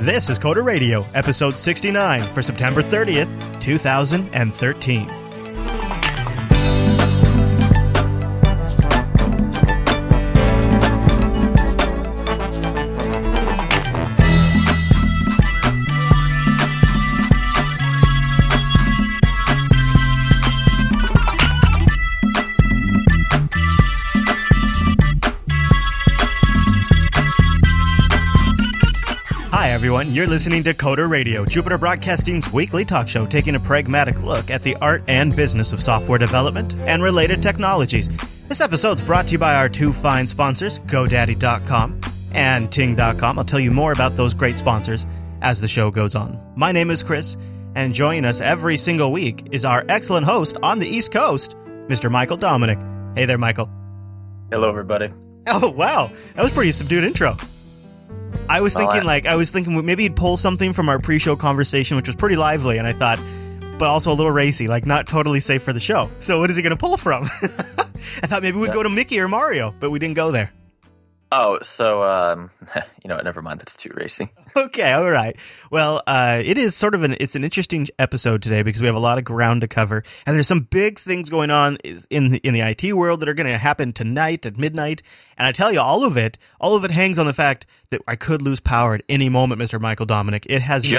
This is Coder Radio, episode 69 for September 30th, 2013. Everyone. You're listening to Coder Radio, Jupiter Broadcasting's weekly talk show taking a pragmatic look at the art and business of software development and related technologies. This episode's brought to you by our two fine sponsors, GoDaddy.com and Ting.com. I'll tell you more about those great sponsors as the show goes on. My name is Chris, and joining us every single week is our excellent host on the East Coast, Mr. Michael Dominic. Hey there, Michael. Hello, everybody. Oh, wow. That was pretty subdued intro. I was thinking, I- like, I was thinking maybe he'd pull something from our pre show conversation, which was pretty lively, and I thought, but also a little racy, like, not totally safe for the show. So, what is he going to pull from? I thought maybe we'd Yeah. go to Mickey or Mario, but we didn't go there. Oh, so um, you know, never mind. That's too racy. Okay, all right. Well, uh, it is sort of an it's an interesting episode today because we have a lot of ground to cover, and there's some big things going on in the, in the IT world that are going to happen tonight at midnight. And I tell you, all of it, all of it hangs on the fact that I could lose power at any moment, Mister Michael Dominic. It has been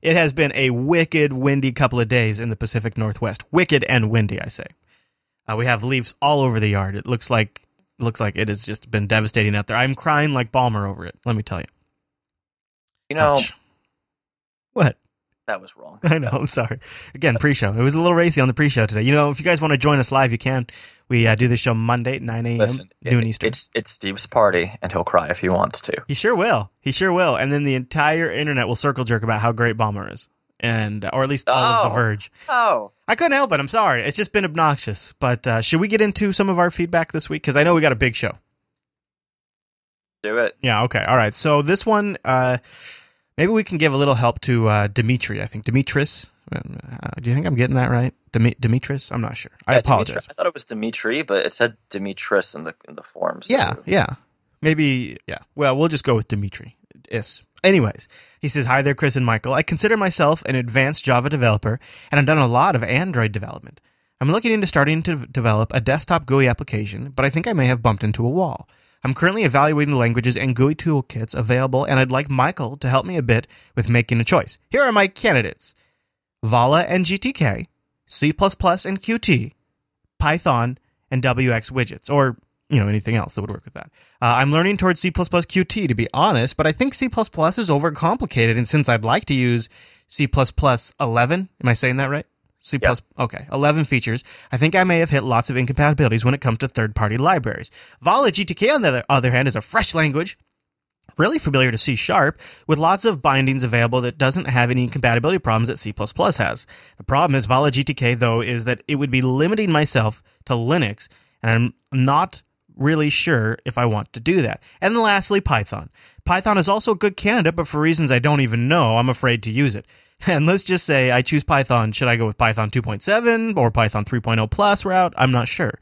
it has been a wicked, windy couple of days in the Pacific Northwest. Wicked and windy, I say. Uh, we have leaves all over the yard. It looks like it looks like it has just been devastating out there. I'm crying like Ballmer over it. Let me tell you. You know, Ouch. What? that was wrong. I know. I'm sorry. Again, pre-show. It was a little racy on the pre-show today. You know, if you guys want to join us live, you can. We uh, do this show Monday, 9 a.m. Listen, noon it- Eastern. it's it's Steve's party, and he'll cry if he wants to. He sure will. He sure will. And then the entire internet will circle jerk about how great Ballmer is, and or at least all of Oh. the Verge. Oh, I couldn't help it. I'm sorry. It's just been obnoxious. But uh, should we get into some of our feedback this week? Because I know we got a big show. Do it. Yeah. Okay. All right. So this one, uh, maybe we can give a little help to uh, Dimitri. I think Dimitris. Uh, do you think I'm getting that right? Dimitris? I'm not sure. I apologize. Dimitri- I thought it was Dimitri, but it said Dimitris in the in the forms. Yeah, yeah. Maybe, yeah. Well, we'll just go with Dimitri. Yes. Anyways, he says, Hi there, Chris and Michael. I consider myself an advanced Java developer, and I've done a lot of Android development. I'm looking into starting to develop a desktop GUI application, but I think I may have bumped into a wall. I'm currently evaluating the languages and GUI toolkits available, and I'd like Michael to help me a bit with making a choice. Here are my candidates Vala and GTK, C and Qt, Python, and wxWidgets, or you know anything else that would work with that. Uh, I'm learning towards C++ Qt to be honest, but I think C++ is overcomplicated, and since I'd like to use C++ 11, am I saying that right? C++, Yep. okay, 11 features. I think I may have hit lots of incompatibilities when it comes to third-party libraries. Vala GTK, on the other- other hand, is a fresh language really familiar to C sharp with lots of bindings available that doesn't have any compatibility problems that C++ has. The problem is Vala GTK though is that it would be limiting myself to Linux and I'm not really sure if I want to do that. And then lastly Python. Python is also a good candidate but for reasons I don't even know, I'm afraid to use it. And let's just say I choose Python, should I go with Python 2.7 or Python 3.0 plus route? I'm not sure.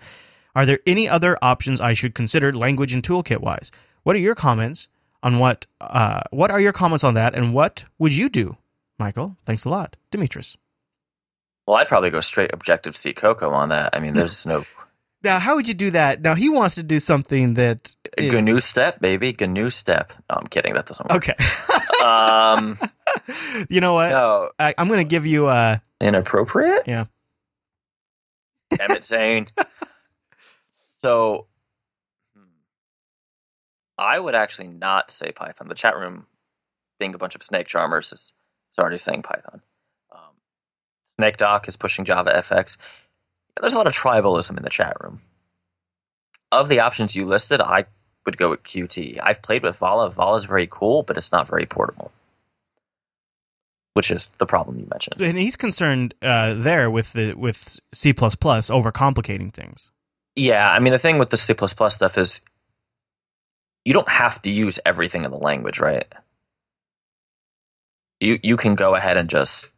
Are there any other options I should consider language and toolkit wise? What are your comments on what uh, what are your comments on that and what would you do? Michael, thanks a lot. Demetris. Well, I'd probably go straight Objective C Cocoa on that. I mean, there's no Now, how would you do that? Now, he wants to do something that is- GNUstep, baby. GNUstep. No, I'm kidding. That doesn't work. Okay. Um, you know what? no, I, I'm going to give you uh inappropriate. Yeah. Damn it, Zane. so, hmm, I would actually not say Python. The chat room, being a bunch of snake charmers, is, is already saying Python. Um, snake Doc is pushing JavaFX. There's a lot of tribalism in the chat room. Of the options you listed, I would go with Qt. I've played with Vala. Vala is very cool, but it's not very portable, which is the problem you mentioned. and he's concerned uh, there with the with C++ overcomplicating things. Yeah, I mean the thing with the C stuff is you don't have to use everything in the language, right? You you can go ahead and just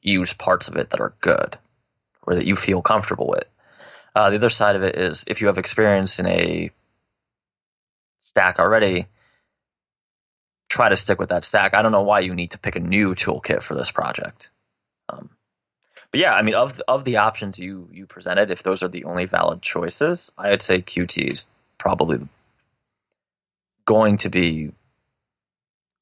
use parts of it that are good or that you feel comfortable with. Uh, the other side of it is if you have experience in a stack already, try to stick with that stack. I don't know why you need to pick a new toolkit for this project. Um, but yeah, I mean, of the, of the options you you presented, if those are the only valid choices, I would say Qt is probably going to be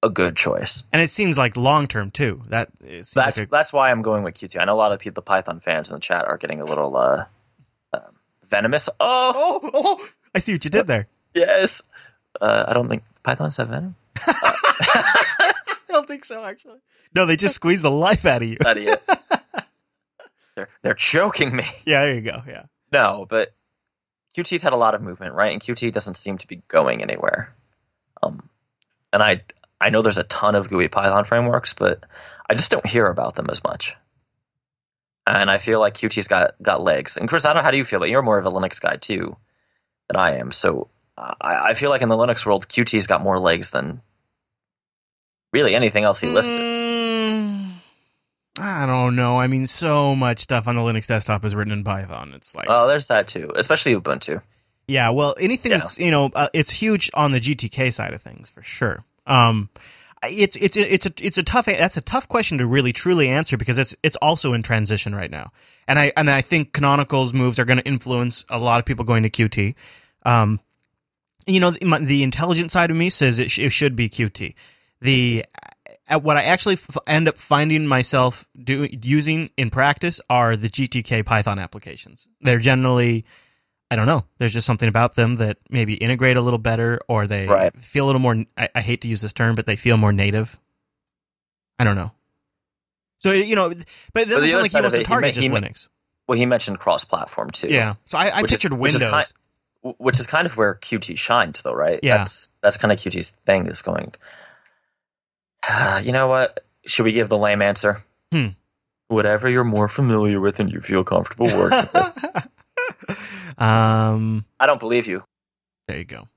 a good choice. And it seems like long term too. That That's like a- that's why I'm going with Qt. I know a lot of people, the Python fans in the chat, are getting a little uh, um, venomous. Oh oh, oh, I see what you did there. yes, uh, I don't think Pythons have venom. I don't think so, actually. No, they just squeeze the life out of you. Idiot. they're they're choking me. Yeah, there you go. Yeah. No, but Qt's had a lot of movement, right? And Qt doesn't seem to be going anywhere. Um, and I I know there's a ton of GUI Python frameworks, but I just don't hear about them as much. And I feel like Qt's got got legs. And Chris, I don't know how do you feel, but you're more of a Linux guy too than I am. So I, I feel like in the Linux world, Qt's got more legs than really anything else he listed. Mm, I don't know. I mean, so much stuff on the Linux desktop is written in Python. It's like, Oh, there's that too, especially Ubuntu. yeah, well, anything Yeah. that's you know, uh, it's huge on the GTK side of things for sure. Um, it's it's it's a it's a tough that's a tough question to really truly answer because it's it's also in transition right now, and I and I think Canonical's moves are going to influence a lot of people going to Qt. Um, you know, the, the intelligent side of me says it, sh- it should be Qt. The at what I actually f- end up finding myself do, using in practice are the GTK Python applications. They're generally, I don't know, there's just something about them that maybe integrate a little better or they Right. feel a little more, I, I hate to use this term, but they feel more native. I don't know. So, you know, but it doesn't the sound like he wants to he target just he Linux. Well, he mentioned cross-platform too. Yeah. So I, I Which is- pictured which is Windows. kind- which is kind of where Qt shines, though, right? Yeah. That's that's kind of Qt's thing. Is going. "Ah, you know what? Should we give the lame answer? Hmm. Whatever you're more familiar with and you feel comfortable working with. um, I don't believe you. there you go.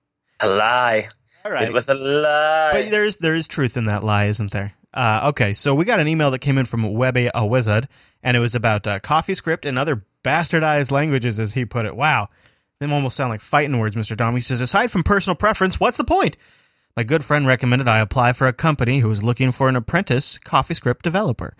A lie. All It was a lie. But there is there is truth in that lie, isn't there? Uh, okay, so we got an email that came in from Webby a Wizard, and it was about uh, CoffeeScript and other bastardized languages, as he put it. Wow, them almost sound like fighting words, Mister Dom. He says, aside from personal preference, what's the point? My good friend recommended I apply for a company who was looking for an apprentice CoffeeScript developer.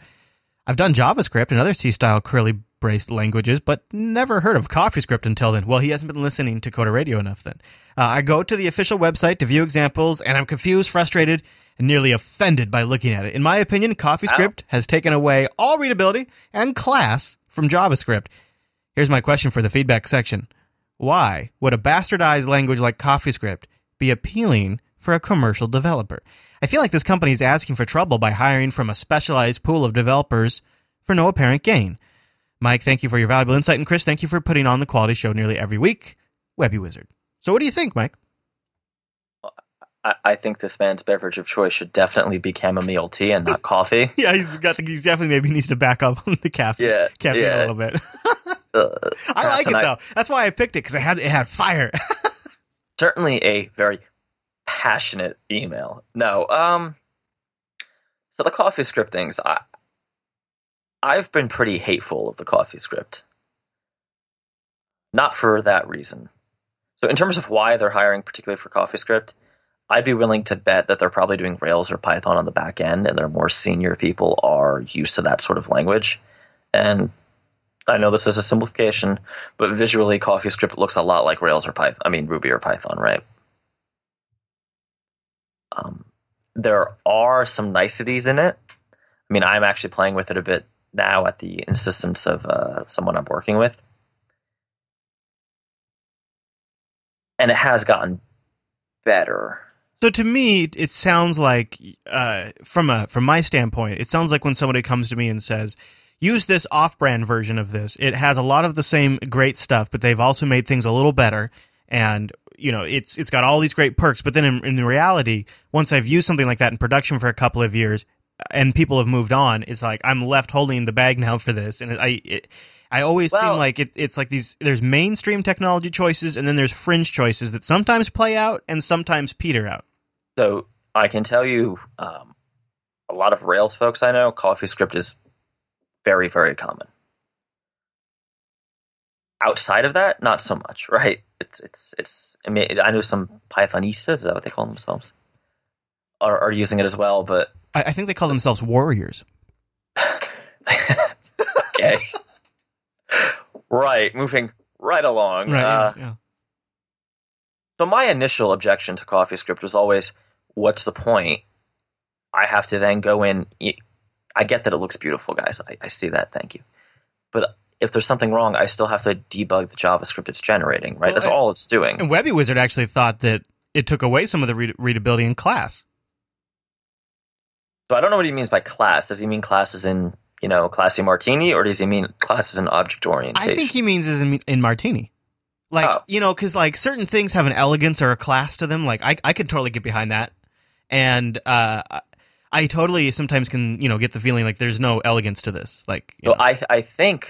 I've done JavaScript and other C-style curly braced languages, but never heard of CoffeeScript until then. Well, he hasn't been listening to Coder Radio enough then. Uh, I go to the official website to view examples, and I'm confused, frustrated, and nearly offended by looking at it. In my opinion, CoffeeScript has taken away all readability and class from JavaScript. Here's my question for the feedback section. Why would a bastardized language like CoffeeScript be appealing for a commercial developer? I feel like this company is asking for trouble by hiring from a specialized pool of developers for no apparent gain. Mike, thank you for your valuable insight, and Chris, thank you for putting on the quality show nearly every week. Webby Wizard. So, what do you think, Mike? I, think this man's beverage of choice should definitely be chamomile tea and not coffee. Yeah, he's got. He's definitely maybe needs to back up on the caffeine. Yeah, caffeine a little bit. Uh, I like it though. That's why I picked it because it had it had fire. certainly a very passionate email. No, um, so the coffee script things, I, I've been pretty hateful of the coffee script. Not for that reason. So in terms of why they're hiring, particularly for coffee script, I'd be willing to bet that they're probably doing Rails or Python on the back end, and their more senior people are used to that sort of language. And I know this is a simplification, but visually, CoffeeScript looks a lot like Rails or Python. I mean, Ruby or Python, right? Um, there are some niceties in it. I mean, I'm actually playing with it a bit now at the insistence of uh, someone I'm working with, and it has gotten better. So to me, it sounds like, uh, from a from my standpoint, it sounds like when somebody comes to me and says, "Use this off-brand version of this. It has a lot of the same great stuff, but they've also made things a little better." And you know, it's it's got all these great perks. But then in, in reality, once I've used something like that in production for a couple of years, and people have moved on, it's like I'm left holding the bag now for this, and it, I. It, I always seem like it, it's like these. There's mainstream technology choices, and then there's fringe choices that sometimes play out and sometimes peter out. So I can tell you, um, a lot of Rails folks I know, CoffeeScript is very, very common. Outside of that, not so much, right? It's it's it's. I mean, I know some Pythonistas. Is that what they call themselves? are, are using it as well, but I, I think they call themselves warriors. okay. right, moving right along. Right. Uh, yeah, yeah. So my initial objection to CoffeeScript was always, what's the point? I have to then go in. I get that it looks beautiful, guys. I, I see that. Thank you. But if there's something wrong, I still have to debug the JavaScript it's generating, right? Well, That's I- all it's doing. And Webby Wizard actually thought that it took away some of the read- readability in class. So I don't know what he means by class. Does he mean classes in, you know, classy martini, or does he mean classes in object orientation? I think he means is in, in Martini. Like, Oh. you know, because like certain things have an elegance or a class to them. Like, I, I could totally get behind that. And uh, I- totally sometimes can, you know, get the feeling like there's no elegance to this. Like, you Well, know, I I think.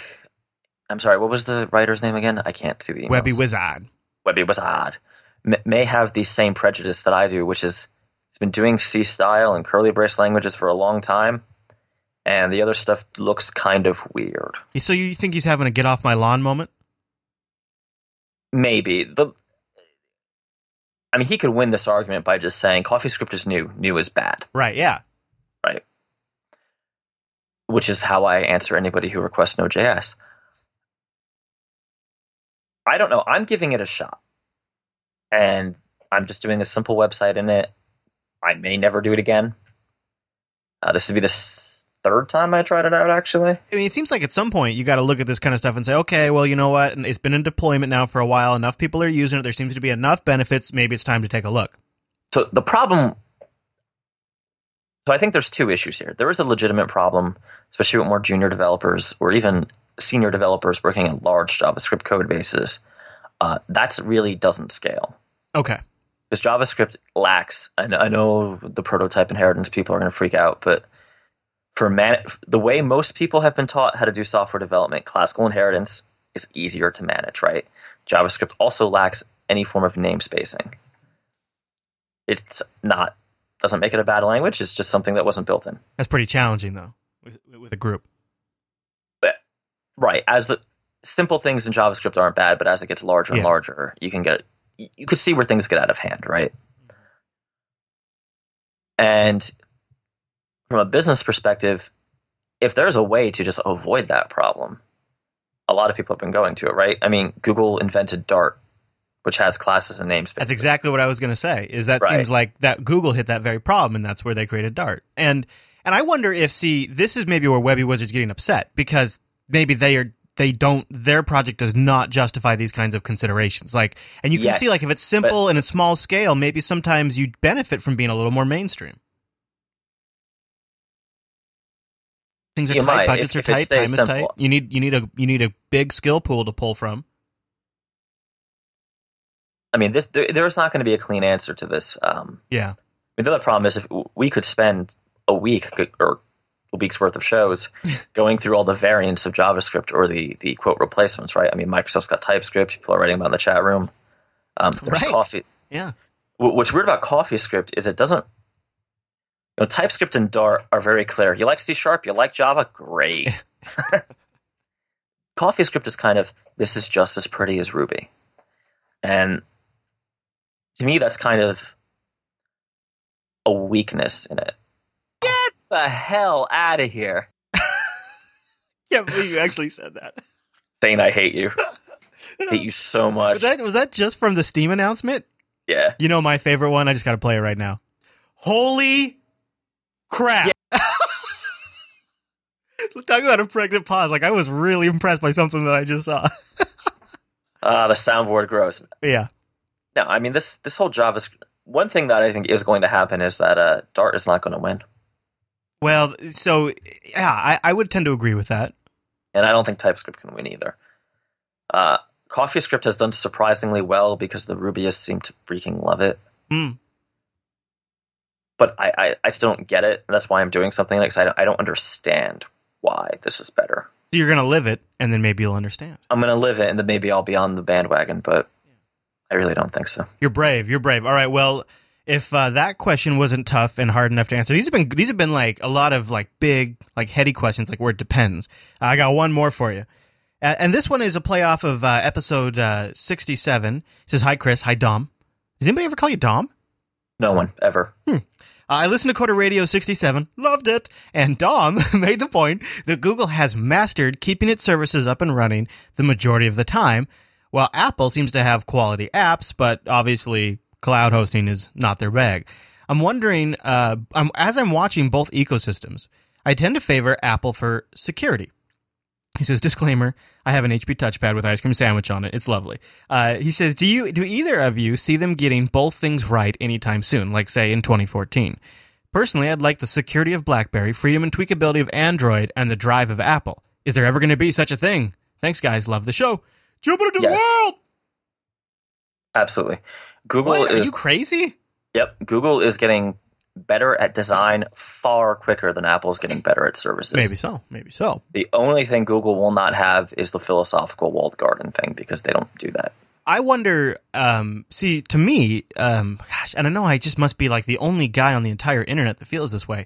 I'm sorry. What was the writer's name again? I can't see the emails. Webby Wizard. Webby odd. M- may have the same prejudice that I do, which is it's been doing C style and curly brace languages for a long time, and the other stuff looks kind of weird. So you think he's having a get off my lawn moment? Maybe the. I mean, he could win this argument by just saying CoffeeScript is new, new is bad, Right. Yeah. Right. Which is how I answer anybody who requests Node.js. I don't know. I'm giving it a shot, and I'm just doing a simple website in it. I may never do it again. Uh, this would be the s- third time I tried it out, actually. I mean, it seems like at some point you got to look at this kind of stuff and say, okay, well, you know what? And It's been in deployment now for a while. Enough people are using it. There seems to be enough benefits. Maybe it's time to take a look. So the problem. So I think there's two issues here. There is a legitimate problem, especially with more junior developers or even senior developers working in large JavaScript code bases. Uh, that really doesn't scale. Okay. because JavaScript lacks. and I know the prototype inheritance people are going to freak out, but for man, the way most people have been taught how to do software development, classical inheritance is easier to manage, right? JavaScript also lacks any form of namespacing. It's not doesn't make it a bad language. It's just something that wasn't built in. That's pretty challenging, though, with, with a group. Right. As the simple things in JavaScript aren't bad, but as it gets larger and Yeah. larger, you can get you you could see where things get out of hand, right? And from a business perspective, if there's a way to just avoid that problem, a lot of people have been going to it, right? I mean, Google invented Dart, which has classes and namespaces. That's exactly what I was going to say. Is that Right. seems like that Google hit that very problem, and that's where they created Dart. And and I wonder if see this is maybe where Webby Wizard's getting upset because maybe they are they don't their project does not justify these kinds of considerations. Like, and you can Yes, see like if it's simple and it's small scale, maybe sometimes you benefit from being a little more mainstream. Things are tight, might, budgets if- are if tight, time stays is tight. You need you need a you need a big skill pool to pull from. I mean, this, there, there's not going to be a clean answer to this. Um, Yeah. I mean, the other problem is if we could spend a week or a week's worth of shows going through all the variants of JavaScript or the, the quote replacements, right? I mean, Microsoft's got TypeScript. People are writing about in the chat room. Um, there's Right. Coffee. Yeah. What's weird about CoffeeScript is it doesn't. You know, TypeScript and Dart are very clear. You like C Sharp, you like Java, great. CoffeeScript is kind of this is just as pretty as Ruby, and to me, that's kind of a weakness in it. The hell out of here! Yeah, but you actually said that. Saying I hate you, hate you so much. Was that was that just from the Steam announcement? yeah, You know my favorite one. I just got to play it right now. Holy crap! Talk about a pregnant pause. Like I was really impressed by something that I just saw. uh, the soundboard grows. yeah. No, I mean this this whole JavaScript. One thing that I think is going to happen is that uh, Dart is not going to win, Well, so yeah, I, I would tend to agree with that. and I don't think TypeScript can win either. Uh, CoffeeScript has done surprisingly well because the Rubyists seem to freaking love it. Mm. But I, I, I still don't get it. That's why I'm doing something like. I don't, I don't understand why this is better. So you're gonna live it, and then maybe you'll understand. I'm going to live it, and then maybe I'll be on the bandwagon, but I really don't think so. You're brave. You're brave. All right. Well, if uh, that question wasn't tough and hard enough to answer, these have been these have been like a lot of like big like heady questions, like where it depends. I got one more for you, uh, and this one is a play off of uh, episode uh, 67. It says, "Hi Chris. Hi Dom. Does anybody ever call you Dom? No one ever. I listened to Coder Radio 67, loved it, and Dom made the point that Google has mastered keeping its services up and running the majority of the time, while Apple seems to have quality apps, but obviously cloud hosting is not their bag. I'm wondering, uh, I'm, as I'm watching both ecosystems, I tend to favor Apple for security. He says, disclaimer, I have an HP touchpad with ice cream sandwich on it. It's lovely. Uh, he says, do you, do either of you see them getting both things right anytime soon, like say in 2014? Personally, I'd like the security of BlackBerry, freedom and tweakability of Android, and the drive of Apple. Is there ever going to be such a thing? Thanks, guys. Love the show. Jupiter to Yes. the world. Absolutely. Google What? Are is you crazy? Yep, Google is getting better at design far quicker than Apple's getting better at services. Maybe so. Maybe so. The only thing Google will not have is the philosophical walled garden thing because they don't do that. I wonder. Um, see, to me, um, gosh, I don't know. I just must be like the only guy on the entire internet that feels this way.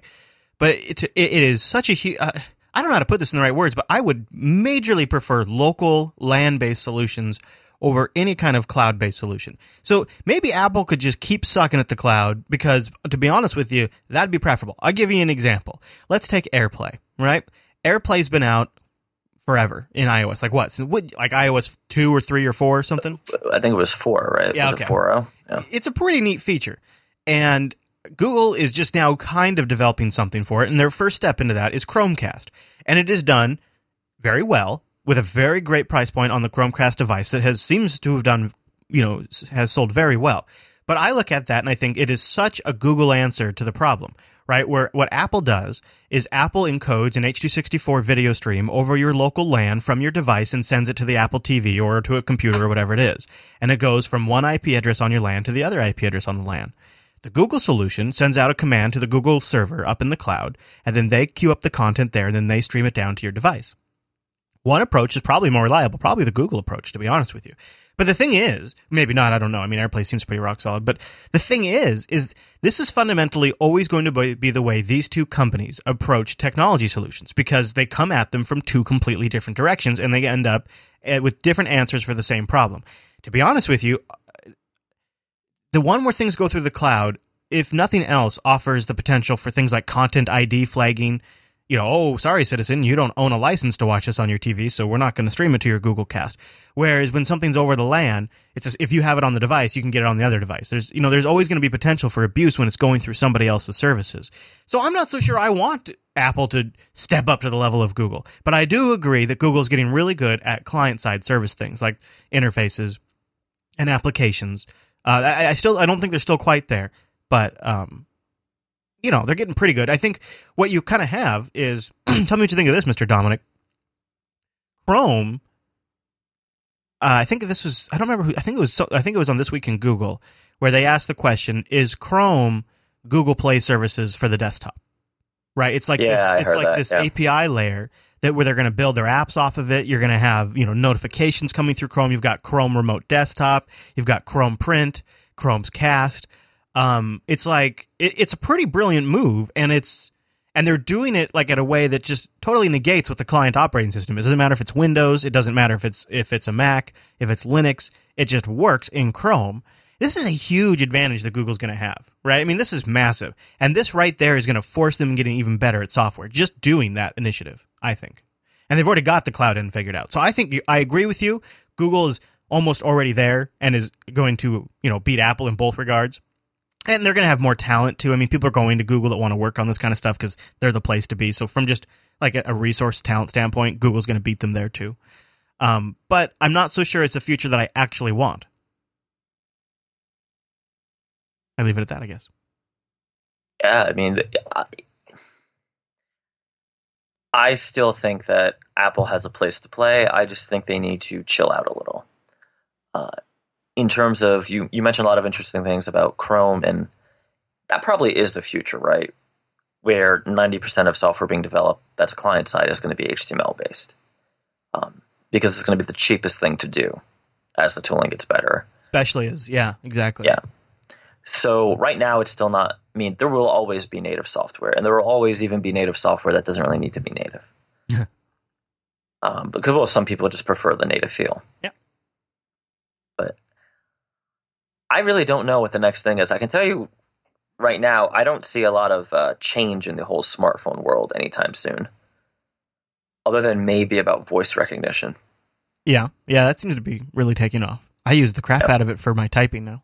But it, it, it is such a huge. Uh, I don't know how to put this in the right words, but I would majorly prefer local land-based solutions over any kind of cloud-based solution. So maybe Apple could just keep sucking at the cloud because, to be honest with you, that'd be preferable. I'll give you an example. Let's take AirPlay. Right? AirPlay's been out forever in iOS. Like what? Like iOS two or three or four or something. I think it was four, right? Yeah, was okay. it 4.0? Yeah. It's a pretty neat feature, and Google is just now kind of developing something for it. And their first step into that is Chromecast, and it is done very well with a very great price point on the Chromecast device that has seems to have done you know has sold very well. But I look at that and I think it is such a Google answer to the problem, right? Where what Apple does is Apple encodes an H264 video stream over your local LAN from your device and sends it to the Apple TV or to a computer or whatever it is. And it goes from one IP address on your LAN to the other IP address on the LAN. The Google solution sends out a command to the Google server up in the cloud, and then they queue up the content there and then they stream it down to your device. One approach is probably more reliable, probably the Google approach, to be honest with you. But the thing is, maybe not, I don't know. I mean, AirPlay seems pretty rock solid. But the thing is, is this is fundamentally always going to be the way these two companies approach technology solutions because they come at them from two completely different directions and they end up eh, with different answers for the same problem. To be honest with you, the one where things go through the cloud, if nothing else, offers the potential for things like content ID flagging. You know, oh, sorry, citizen, you don't own a license to watch this on your TV, so we're not going to stream it to your Google Cast. Whereas when something's over the LAN, it's just, if you have it on the device, you can get it on the other device. There's, you know, there's always going to be potential for abuse when it's going through somebody else's services. So I'm not so sure I want Apple to step up to the level of Google, but I do agree that Google's getting really good at client side service things like interfaces and applications. Uh, I, I still I don't think they're still quite there, but um, you know they're getting pretty good. I think what you kind of have is tell me what you think of this, Mister Dominic. Chrome. Uh, I think this was I don't remember who I think it was so, I think it was on this week in Google where they asked the question: Is Chrome Google Play services for the desktop? Right. It's like Yeah, this. It's like that, this yeah. API layer that where they're going to build their apps off of it. You're going to have you know notifications coming through Chrome. You've got Chrome Remote Desktop. You've got Chrome Print, Chrome's Cast. Um, it's like it, it's a pretty brilliant move, and it's and they're doing it like at a way that just totally negates what the client operating system is. It doesn't matter if it's Windows. It doesn't matter if it's if it's a Mac, if it's Linux. It just works in Chrome. This is a huge advantage that Google's going to have, right? I mean, this is massive, and this right there is going to force them getting even better at software. Just doing that initiative, I think, and they've already got the cloud end figured out. So I think I agree with you. Google is almost already there and is going to you know beat Apple in both regards and they're going to have more talent too. I mean, people are going to Google that want to work on this kind of stuff because they're the place to be. So from just like a, a resource talent standpoint, Google's going to beat them there too. Um, but I'm not so sure it's a future that I actually want. I leave it at that, I guess. Yeah, I mean, I, still think that Apple has a place to play. I just think they need to chill out a little. Uh, in terms of you, you mentioned a lot of interesting things about Chrome, and that probably is the future, right? Where ninety percent of software being developed that's client side is going to be HTML based, um, because it's going to be the cheapest thing to do as the tooling gets better. Especially as yeah, exactly. Yeah. So right now, it's still not. I mean, there will always be native software, and there will always even be native software that doesn't really need to be native. Yeah. um, because well, some people just prefer the native feel. Yeah. But I really don't know what the next thing is. I can tell you right now, I don't see a lot of uh, change in the whole smartphone world anytime soon, other than maybe about voice recognition. Yeah, yeah, that seems to be really taking off. I use the crap Yep. out of it for my typing now.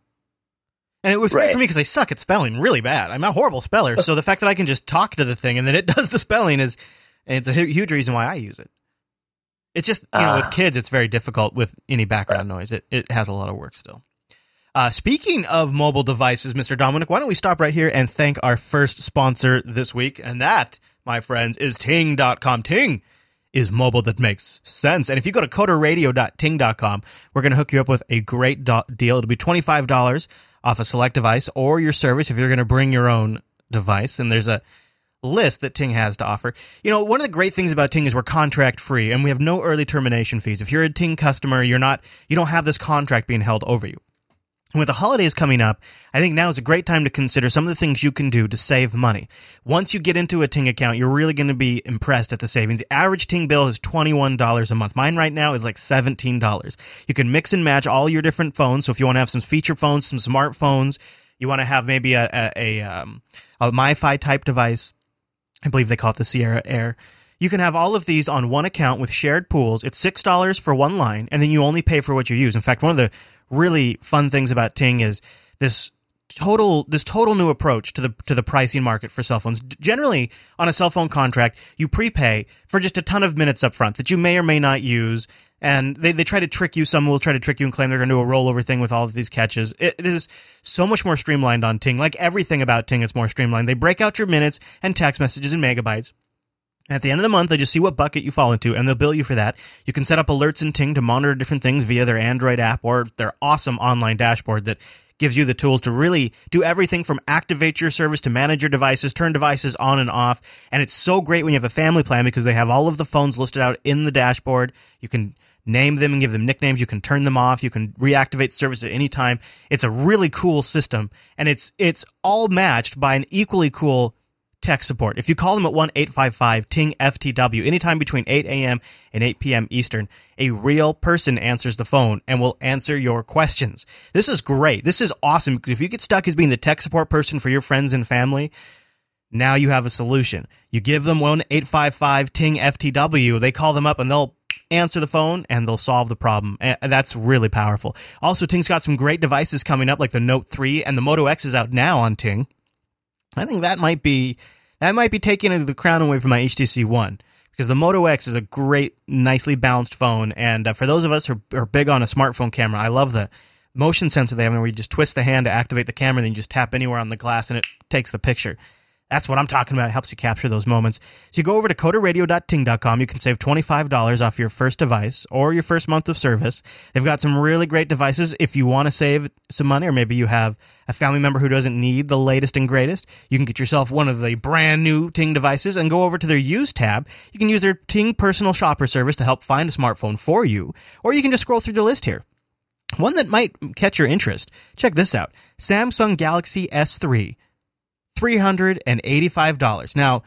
And it was great Right. for me because I suck at spelling really bad. I'm a horrible speller. so the fact that I can just talk to the thing and then it does the spelling is, it's a huge reason why I use it. It's just, you know, with Ah. kids, it's very difficult with any background noise. It, it has a lot of work still. Uh, speaking of mobile devices, Mr. Dominic, why don't we stop right here and thank our first sponsor this week? And that, my friends, is Ting.com. Ting is mobile that makes sense. And if you go to coderradio.ting.com, we're going to hook you up with a great do- deal. It'll be $25 off a select device or your service if you're going to bring your own device. And there's a list that Ting has to offer. You know, one of the great things about Ting is we're contract free and we have no early termination fees. If you're a Ting customer, you're not you don't have this contract being held over you. And with the holidays coming up, I think now is a great time to consider some of the things you can do to save money. Once you get into a Ting account, you're really going to be impressed at the savings. The average Ting bill is $21 a month. Mine right now is like $17. You can mix and match all your different phones. So if you want to have some feature phones, some smartphones, you want to have maybe a, a, a, um, a MiFi type device, I believe they call it the Sierra Air. You can have all of these on one account with shared pools. It's six dollars for one line, and then you only pay for what you use. In fact, one of the really fun things about Ting is this total this total new approach to the to the pricing market for cell phones. Generally, on a cell phone contract, you prepay for just a ton of minutes up front that you may or may not use. And they, they try to trick you. Some will try to trick you and claim they're going to do a rollover thing with all of these catches. It, it is so much more streamlined on Ting. Like everything about Ting, it's more streamlined. They break out your minutes and text messages in megabytes. At the end of the month, they just see what bucket you fall into, and they'll bill you for that. You can set up alerts in Ting to monitor different things via their Android app or their awesome online dashboard that gives you the tools to really do everything from activate your service to manage your devices, turn devices on and off. And it's so great when you have a family plan because they have all of the phones listed out in the dashboard. You can name them and give them nicknames. You can turn them off. You can reactivate service at any time. It's a really cool system, and it's it's all matched by an equally cool tech support. If you call them at 1 855 Ting FTW anytime between 8 a.m. and 8 p.m. Eastern, a real person answers the phone and will answer your questions. This is great. This is awesome because if you get stuck as being the tech support person for your friends and family, now you have a solution. You give them 1 855 Ting FTW, they call them up and they'll answer the phone and they'll solve the problem. And that's really powerful. Also, Ting's got some great devices coming up like the Note 3 and the Moto X is out now on Ting. I think that might be that might be taking the crown away from my HTC One because the Moto X is a great, nicely balanced phone. And uh, for those of us who are, big on a smartphone camera, I love the motion sensor they have, where you just twist the hand to activate the camera, then you just tap anywhere on the glass and it takes the picture. That's what I'm talking about. It helps you capture those moments. So you go over to coderradio.ting.com. You can save $25 off your first device or your first month of service. They've got some really great devices if you want to save some money or maybe you have a family member who doesn't need the latest and greatest. You can get yourself one of the brand new Ting devices and go over to their use tab. You can use their Ting personal shopper service to help find a smartphone for you, or you can just scroll through the list here. One that might catch your interest. Check this out. Samsung Galaxy S3. $385. Now,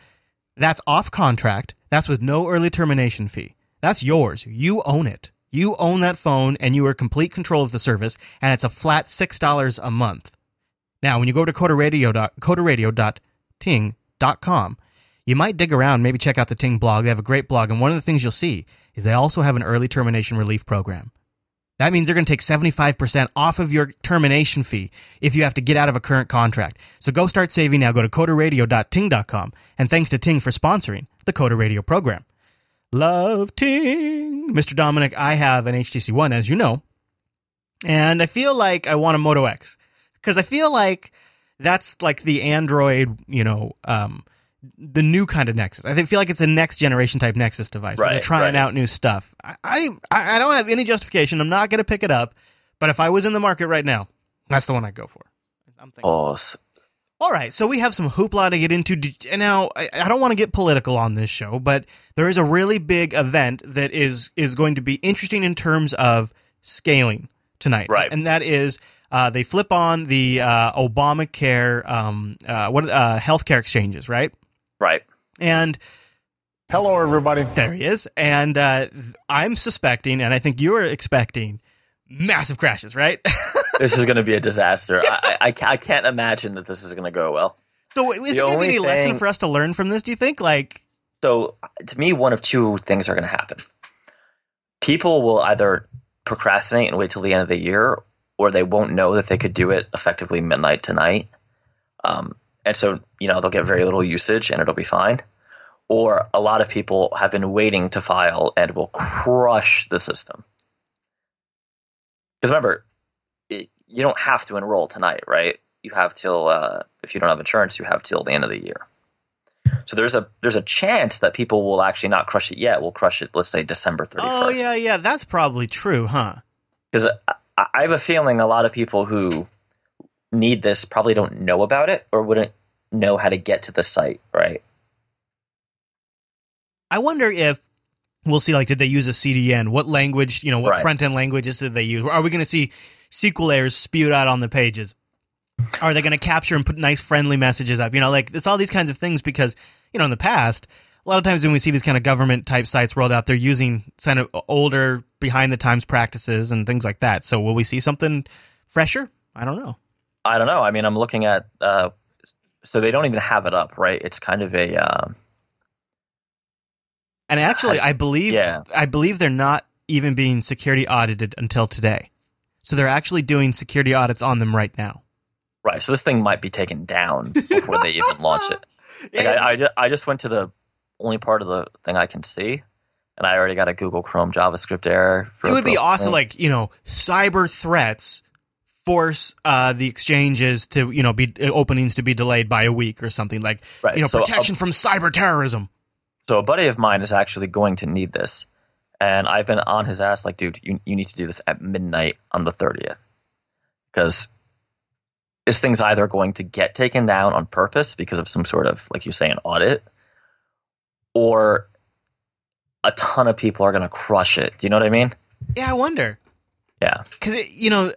that's off contract. That's with no early termination fee. That's yours. You own it. You own that phone and you are complete control of the service, and it's a flat $6 a month. Now, when you go to coderradio dot- coderradio.ting.com, you might dig around, maybe check out the Ting blog. They have a great blog, and one of the things you'll see is they also have an early termination relief program. That means they're going to take 75% off of your termination fee if you have to get out of a current contract. So go start saving now. Go to coderradio.ting.com. And thanks to Ting for sponsoring the Coder Radio program. Love Ting. Mr. Dominic, I have an HTC One, as you know. And I feel like I want a Moto X. Because I feel like that's like the Android, you know, um, the new kind of Nexus. I feel like it's a next generation type Nexus device. where they're trying right. out new stuff. I, I I don't have any justification. I'm not going to pick it up. But if I was in the market right now, that's the one I'd go for. I'm thinking. S- All right, so we have some hoopla to get into. And now, I, I don't want to get political on this show, but there is a really big event that is is going to be interesting in terms of scaling tonight, Right. And that is uh, they flip on the uh, Obamacare, um, uh, what uh, healthcare exchanges, right? Right. And Hello, everybody. there he is. And uh, I'm suspecting, and I think you're expecting, massive crashes, right? this is going to be a disaster. I, I, I can't imagine that this is going to go well. So is The there only any lesson for us to learn from this? Do you think? Like, So to me, one of two things are going to happen. People will either procrastinate and wait till the end of the year, or they won't know that they could do it effectively midnight tonight. Um, and so, you know, they'll get very little usage and it'll be fine. Or a lot of people have been waiting to file and will crush the system. Because remember, it, you don't have to enroll tonight, right? You have till, uh, if you don't have insurance, you have till the end of the year. So there's a there's a chance that people will actually not crush it yet. We'll crush it, let's say December 31st. oh yeah, yeah, that's probably true, huh? Because I, I have a feeling a lot of people who need this probably don't know about it or wouldn't know how to get to the site, right? I wonder if we'll see. Like, did they use a CDN? What language? You know, what Right. front end languages did they use? Are we going to see SQL errors spewed out on the pages? Are they going to capture and put nice friendly messages up? You know, like it's all these kinds of things because you know in the past, a lot of times when we see these kind of government type sites rolled out, they're using kind of older behind the times practices and things like that. So will we see something fresher? I don't know. I don't know. I mean, I'm looking at uh, so they don't even have it up, right? It's kind of a um, And actually, I believe Yeah. I believe they're not even being security audited until today. So they're actually doing security audits on them right now. right. So this thing might be taken down before they even launch it. Like I, I, just, I just went to the only part of the thing I can see, and I already got a Google Chrome JavaScript error. For it would be awesome, like you know, cyber threats force uh, the exchanges to you know be uh, openings to be delayed by a week or something like Right, you know so, uh, protection from cyber terrorism. So a buddy of mine is actually going to need this, and I've been on his ass like, dude, you you need to do this at midnight on the thirtieth, because this thing's either going to get taken down on purpose because of some sort of like you say an audit, or a ton of people are going to crush it. Do you know what I mean? Yeah, I wonder Yeah. because you know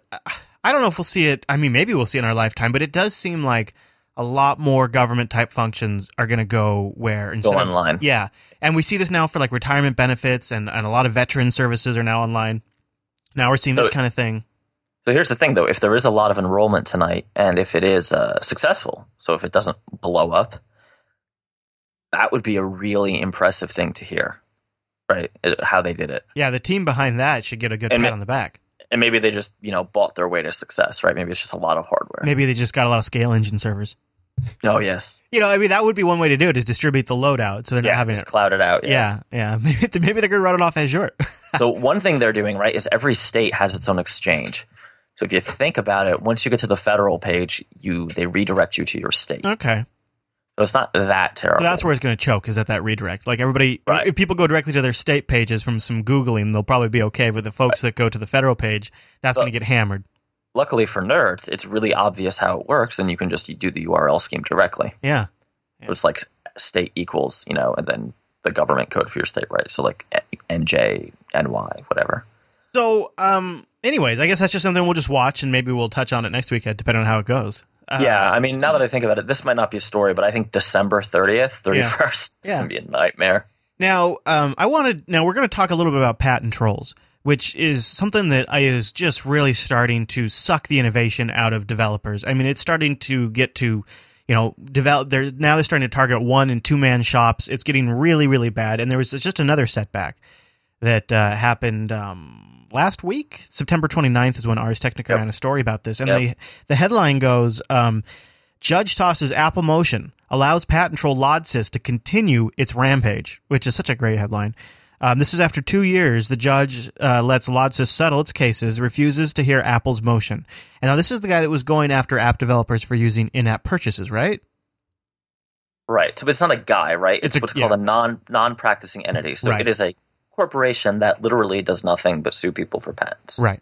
I don't know if we'll see it. I mean, maybe we'll see it in our lifetime, but it does seem like a lot more government type functions are going to go where instead of online. Yeah, and we see this now for like retirement benefits and and a lot of veteran services are now online. Now we're seeing this kind of thing. So here's the thing, though: if there is a lot of enrollment tonight, and if it is uh, successful, so if it doesn't blow up, that would be a really impressive thing to hear, right? Uh, How they did it. Yeah, the team behind that should get a good And pat ma- on the back. And maybe they just you know bought their way to success, right? Maybe it's just a lot of hardware. Maybe they just got a lot of ScaleEngine servers. Oh yes, You know, I mean, that would be one way to do it is distribute the load out so they're yeah, not having just it. cloud it out. Yeah, yeah. Maybe maybe they're going to run it off Azure. so one thing they're doing right is every state has its own exchange. So if you think about it, once you get to the federal page, you they redirect you to your state. okay, So it's not that terrible. so that's where it's going to choke is at that redirect. Like everybody, Right. if people go directly to their state pages from some googling, they'll probably be okay. But the folks that go to the federal page, that's So- going to get hammered. Luckily for nerds, it's really obvious how it works, and you can just do the URL scheme directly. Yeah, It's like state equals, you know, and then the government code for your state, right? So like NJ, NY, whatever. So, um, anyways, I guess that's just something we'll just watch and maybe we'll touch on it next week, depending on how it goes. Uh, yeah, I mean, now that I think about it, this might not be a story, but I think December 30th, 31st is Yeah. going to be a nightmare. Now, um, I wanted. Now we're going to talk a little bit about patent trolls, which is something that is just really starting to suck the innovation out of developers. I mean, it's starting to get to, you know, develop. They're now they're starting to target one and two man shops. It's getting really, really bad. And there was just another setback that uh, happened um, last week. September 29th is when Ars Technica Yep. ran a story about this, and Yep. the the headline goes. Um, Judge tosses Apple Motion, allows patent troll Lodsys to continue its rampage, which is such a great headline. Um, this is after two years. The judge uh, lets Lodsys settle its cases, refuses to hear Apple's motion. And now this is the guy that was going after app developers for using in-app purchases, right? Right. So it's not a guy, right? It's It's, a- what's yeah. called a non non practicing entity. So Right. it is a corporation that literally does nothing but sue people for patents. Right.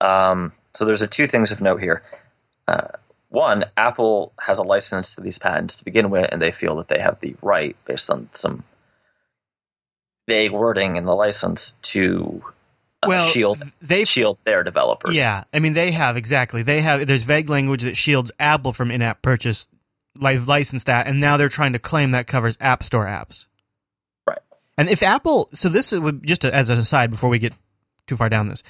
Um, so there's a two things of note here. Uh, one, Apple has a license to these patents to begin with, and they feel that they have the right, based on some vague wording in the license, to uh, Well, shield they shield their developers. Yeah, I mean they have exactly. They have there's vague language that shields Apple from in-app purchase. Like licensed that, and now they're trying to claim that covers App Store apps. And if Apple, so this would just as an aside before we get too far down this,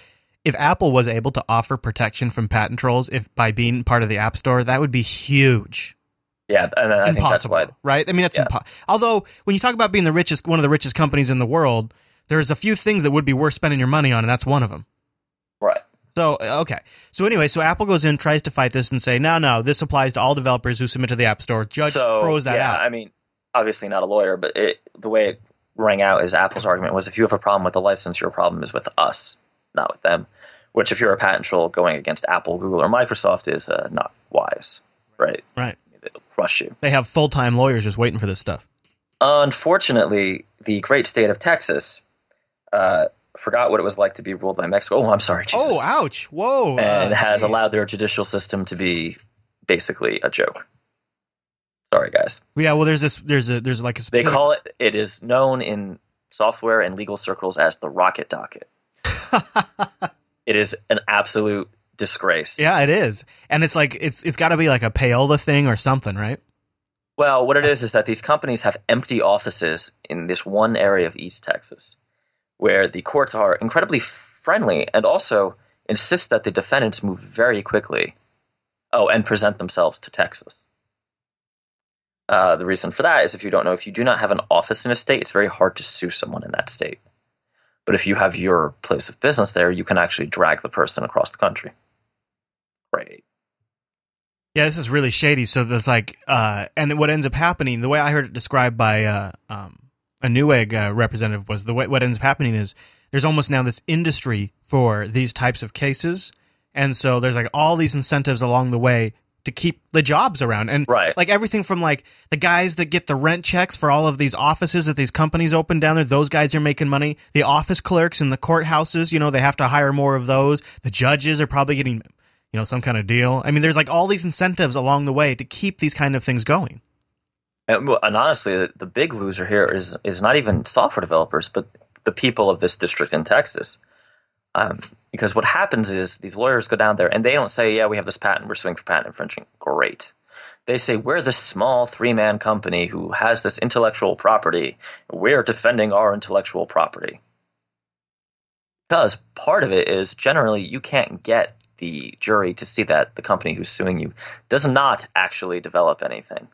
if Apple was able to offer protection from patent trolls if by being part of the App Store, that would be huge. Yeah, and I think that's Impossible, why. right? I mean, that's Yeah. impo- although when you talk about being the richest, one of the richest companies in the world, there's a few things that would be worth spending your money on, and that's one of them. Right. So uh, okay. So anyway, so Apple goes in, tries to fight this, and say, no, no, this applies to all developers who submit to the App Store. Judge so throws that yeah, out. I mean, obviously not a lawyer, but it, the way it rang out is Apple's argument was if you have a problem with the license, your problem is with us, not with them. Which, if you're a patent troll going against Apple, Google, or Microsoft, is uh, not wise, right? right. It'll crush you. They have full time lawyers just waiting for this stuff. Unfortunately, the great state of Texas uh, forgot what it was like to be ruled by Mexico. Oh, I'm sorry, Jesus. Oh, ouch! Whoa! and uh, has allowed their judicial system to be basically a joke. Sorry, guys. Yeah, well, there's this. There's a. There's like a. They call it. It is known in software and legal circles as the rocket docket. it is an absolute disgrace. yeah, it is, and it's like it's it's got to be like a payola thing or something, right? Well, what it is is that these companies have empty offices in this one area of East Texas, where the courts are incredibly friendly and also insist that the defendants move very quickly. Oh, and present themselves to Texas. Uh, the reason for that is if you don't know, if you do not have an office in a state, it's very hard to sue someone in that state. But if you have your place of business there, you can actually drag the person across the country. Great. Yeah, this is really shady. So that's like, uh, and what ends up happening, the way I heard it described by uh, um, a Newegg uh, representative was the way what ends up happening is there's almost now this industry for these types of cases, and so there's like all these incentives along the way to keep the jobs around, and Right. like everything from like the guys that get the rent checks for all of these offices that these companies open down there, those guys are making money. The office clerks in the courthouses, you know, they have to hire more of those. The judges are probably getting you know some kind of deal i mean there's like all these incentives along the way to keep these kind of things going And, and honestly, the, the big loser here is is not even software developers, but the people of this district in Texas. Um, because what happens is these lawyers go down there and they don't say, "Yeah, we have this patent. We're suing for patent infringement." Great. They say we're the small three man company who has this intellectual property. We're defending our intellectual property. Because part of it is generally you can't get the jury to see that the company who's suing you does not actually develop anything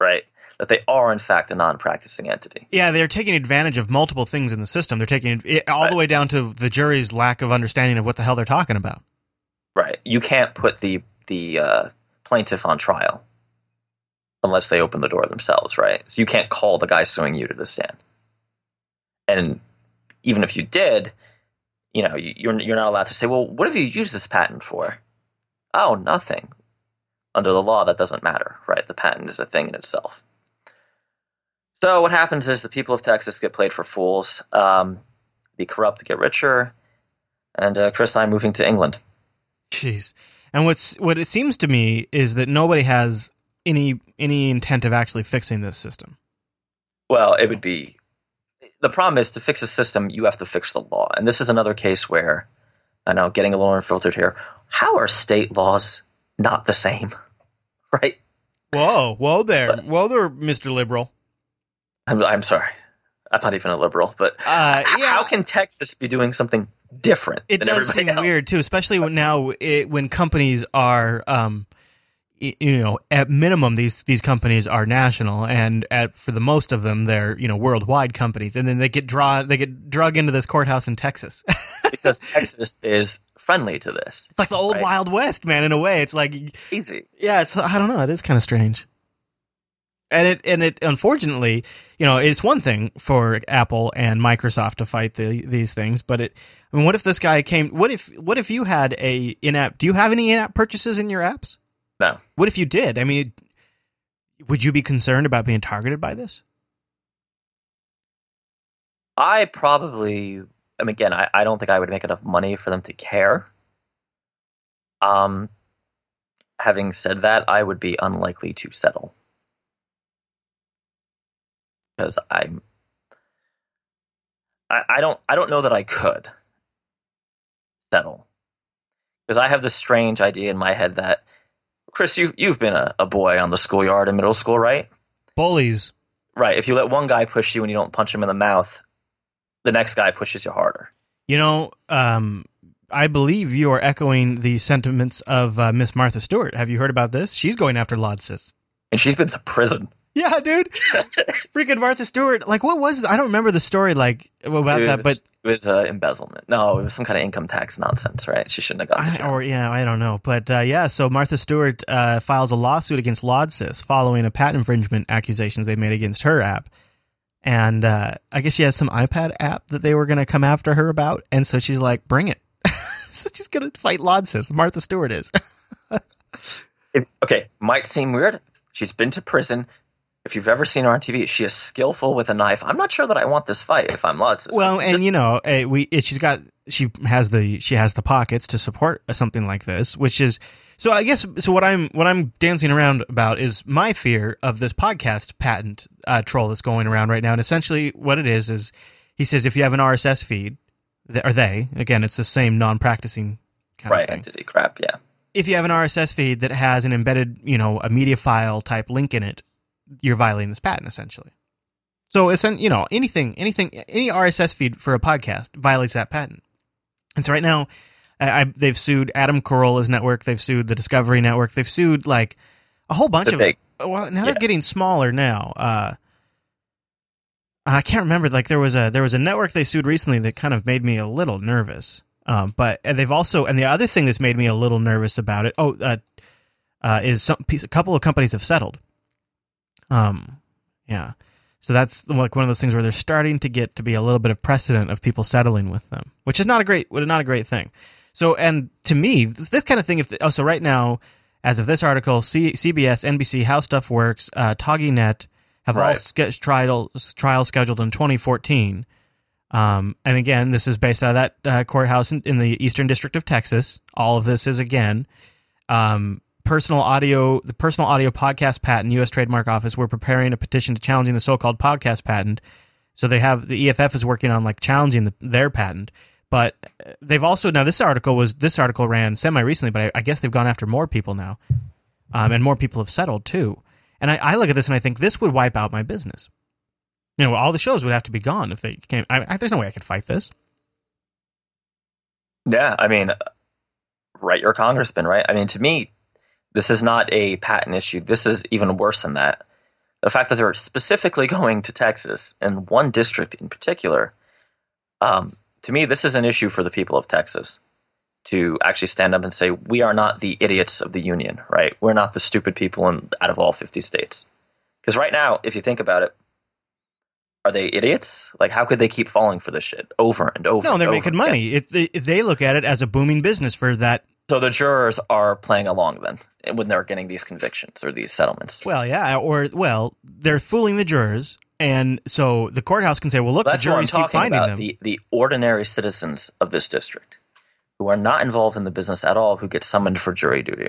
right? That they are in fact a non-practicing entity. yeah they're taking advantage of multiple things in the system they're taking it all the way down to the jury's lack of understanding of what the hell they're talking about Right. You can't put the the uh, plaintiff on trial unless they open the door themselves, right? So you can't call the guy suing you to the stand. And even if you did, you know, you're you're not allowed to say, "Well, what have you used this patent for?" Oh, nothing. Under the law, that doesn't matter, right? The patent is a thing in itself. So what happens is the people of Texas get played for fools. Um, the corrupt get richer, and uh, Chris and I moving to England. jeez and what's what it seems to me is that nobody has any any intent of actually fixing this system Well, it would be. The problem is to fix a system, you have to fix the law. And this is another case where, I know, getting a little unfiltered here. How are state laws not the same? Right? whoa whoa there whoa there mr liberal I'm, I'm sorry. I'm not even a liberal, but uh, yeah how can Texas be doing something different it does seem else? weird too, especially now it, when companies are, um, you know, at minimum these these companies are national, and at for the most of them they're you know worldwide companies, and then they get draw they get drug into this courthouse in Texas. because Texas is friendly to this. it's like the old Right. Wild West, man. In a way, it's like Easy. yeah, it's I don't know, it is kind of strange. And it and it unfortunately, you know, it's one thing for Apple and Microsoft to fight the, these things, but it. I mean, what if this guy came? What if what if you had a in app? Do you have any in app purchases in your apps? No. What if you did? I mean, would you be concerned about being targeted by this? I probably, I mean, again, I, I don't think I would make enough money for them to care. Um, having said that, I would be unlikely to settle because I'm, I, I don't, I don't know that I could settle because I have this strange idea in my head that Chris, you you've been a, a boy on the schoolyard in middle school, right? Bullies, right? If you let one guy push you and you don't punch him in the mouth, the next guy pushes you harder. You know, um, I believe you are echoing the sentiments of uh, Miss Martha Stewart. Have you heard about this? She's going after Lodsys. And she's been to prison. Yeah, dude. Freaking Martha Stewart. Like, what was? I don't remember the story like about it that, but it was uh, embezzlement. No, it was some kind of income tax nonsense, right? She shouldn't have gotten. I, or yeah, I don't know, but uh, yeah. So Martha Stewart uh, files a lawsuit against Lodsys following a patent infringement accusations they made against her app, and uh, I guess she has some iPad app that they were going to come after her about, and so she's like, "Bring it." so she's going to fight Lodsys. Martha Stewart is. If- okay, might seem weird. She's been to prison. If you've ever seen her on TV, she is skillful with a knife. I'm not sure that I want this fight if I'm Lodsys. well, and you know, eh, we eh, she's got she has the she has the pockets to support something like this, which is so. I guess so. What I'm what I'm dancing around about is my fear of this podcast patent uh, troll that's going around right now, and essentially what it is is he says if you have an RSS feed, or they again, it's the same non-practicing kind right of thing. entity crap. Yeah, If you have an RSS feed that has an embedded, you know, a media file type link in it, you're violating this patent essentially. So it's you know anything, anything, any RSS feed for a podcast violates that patent. And so right now, I, I, they've sued Adam Carolla's network, they've sued the Discovery Network, they've sued like a whole bunch The of. big- well, now they're getting smaller now. Uh, I can't remember. Like there was a there was a network they sued recently that kind of made me a little nervous. Um, but and they've also and the other thing that's made me a little nervous about it. Oh, uh, uh, is some piece, a couple of companies have settled. Um, yeah. So that's like one of those things where they're starting to get to be a little bit of precedent of people settling with them, which is not a great, not a great thing. So, and to me, this, this kind of thing. If oh, so, right now, as of this article, C, CBS, NBC, How Stuff Works, uh, TogiNet have all Right. ske- trial trial scheduled in 2014. Um, and again, this is based out of that uh, courthouse in, in the Eastern District of Texas. All of this is again um, personal audio, the personal audio podcast patent, U.S. Trademark Office. We're preparing a petition to challenging the so-called podcast patent. So they have the EFF is working on like challenging the, their patent, but uh, they've also now this article was this article ran semi recently, but I, I guess they've gone after more people now, um, and more people have settled too. And I, I look at this and I think this would wipe out my business. You know, all the shows would have to be gone if they came. I, there's no way I could fight this. yeah. I mean, write your congressman, right? I mean, to me, this is not a patent issue. This is even worse than that. The fact that they're specifically going to Texas and one district in particular, um, to me, this is an issue for the people of Texas to actually stand up and say, we are not the idiots of the union, right? We're not the stupid people in, out of all 50 states. Because right now, if you think about it, are they idiots? Like, how could they keep falling for this shit over and over? No, they're over making money. It, they, they look at it as a booming business for that. So the jurors are playing along then eh, when they're getting these convictions or these settlements. Well, yeah, or well, they're fooling the jurors, and so the courthouse can say, "Well, look, That's the juries keep finding about. them." The the ordinary citizens of this district who are not involved in the business at all, who get summoned for jury duty,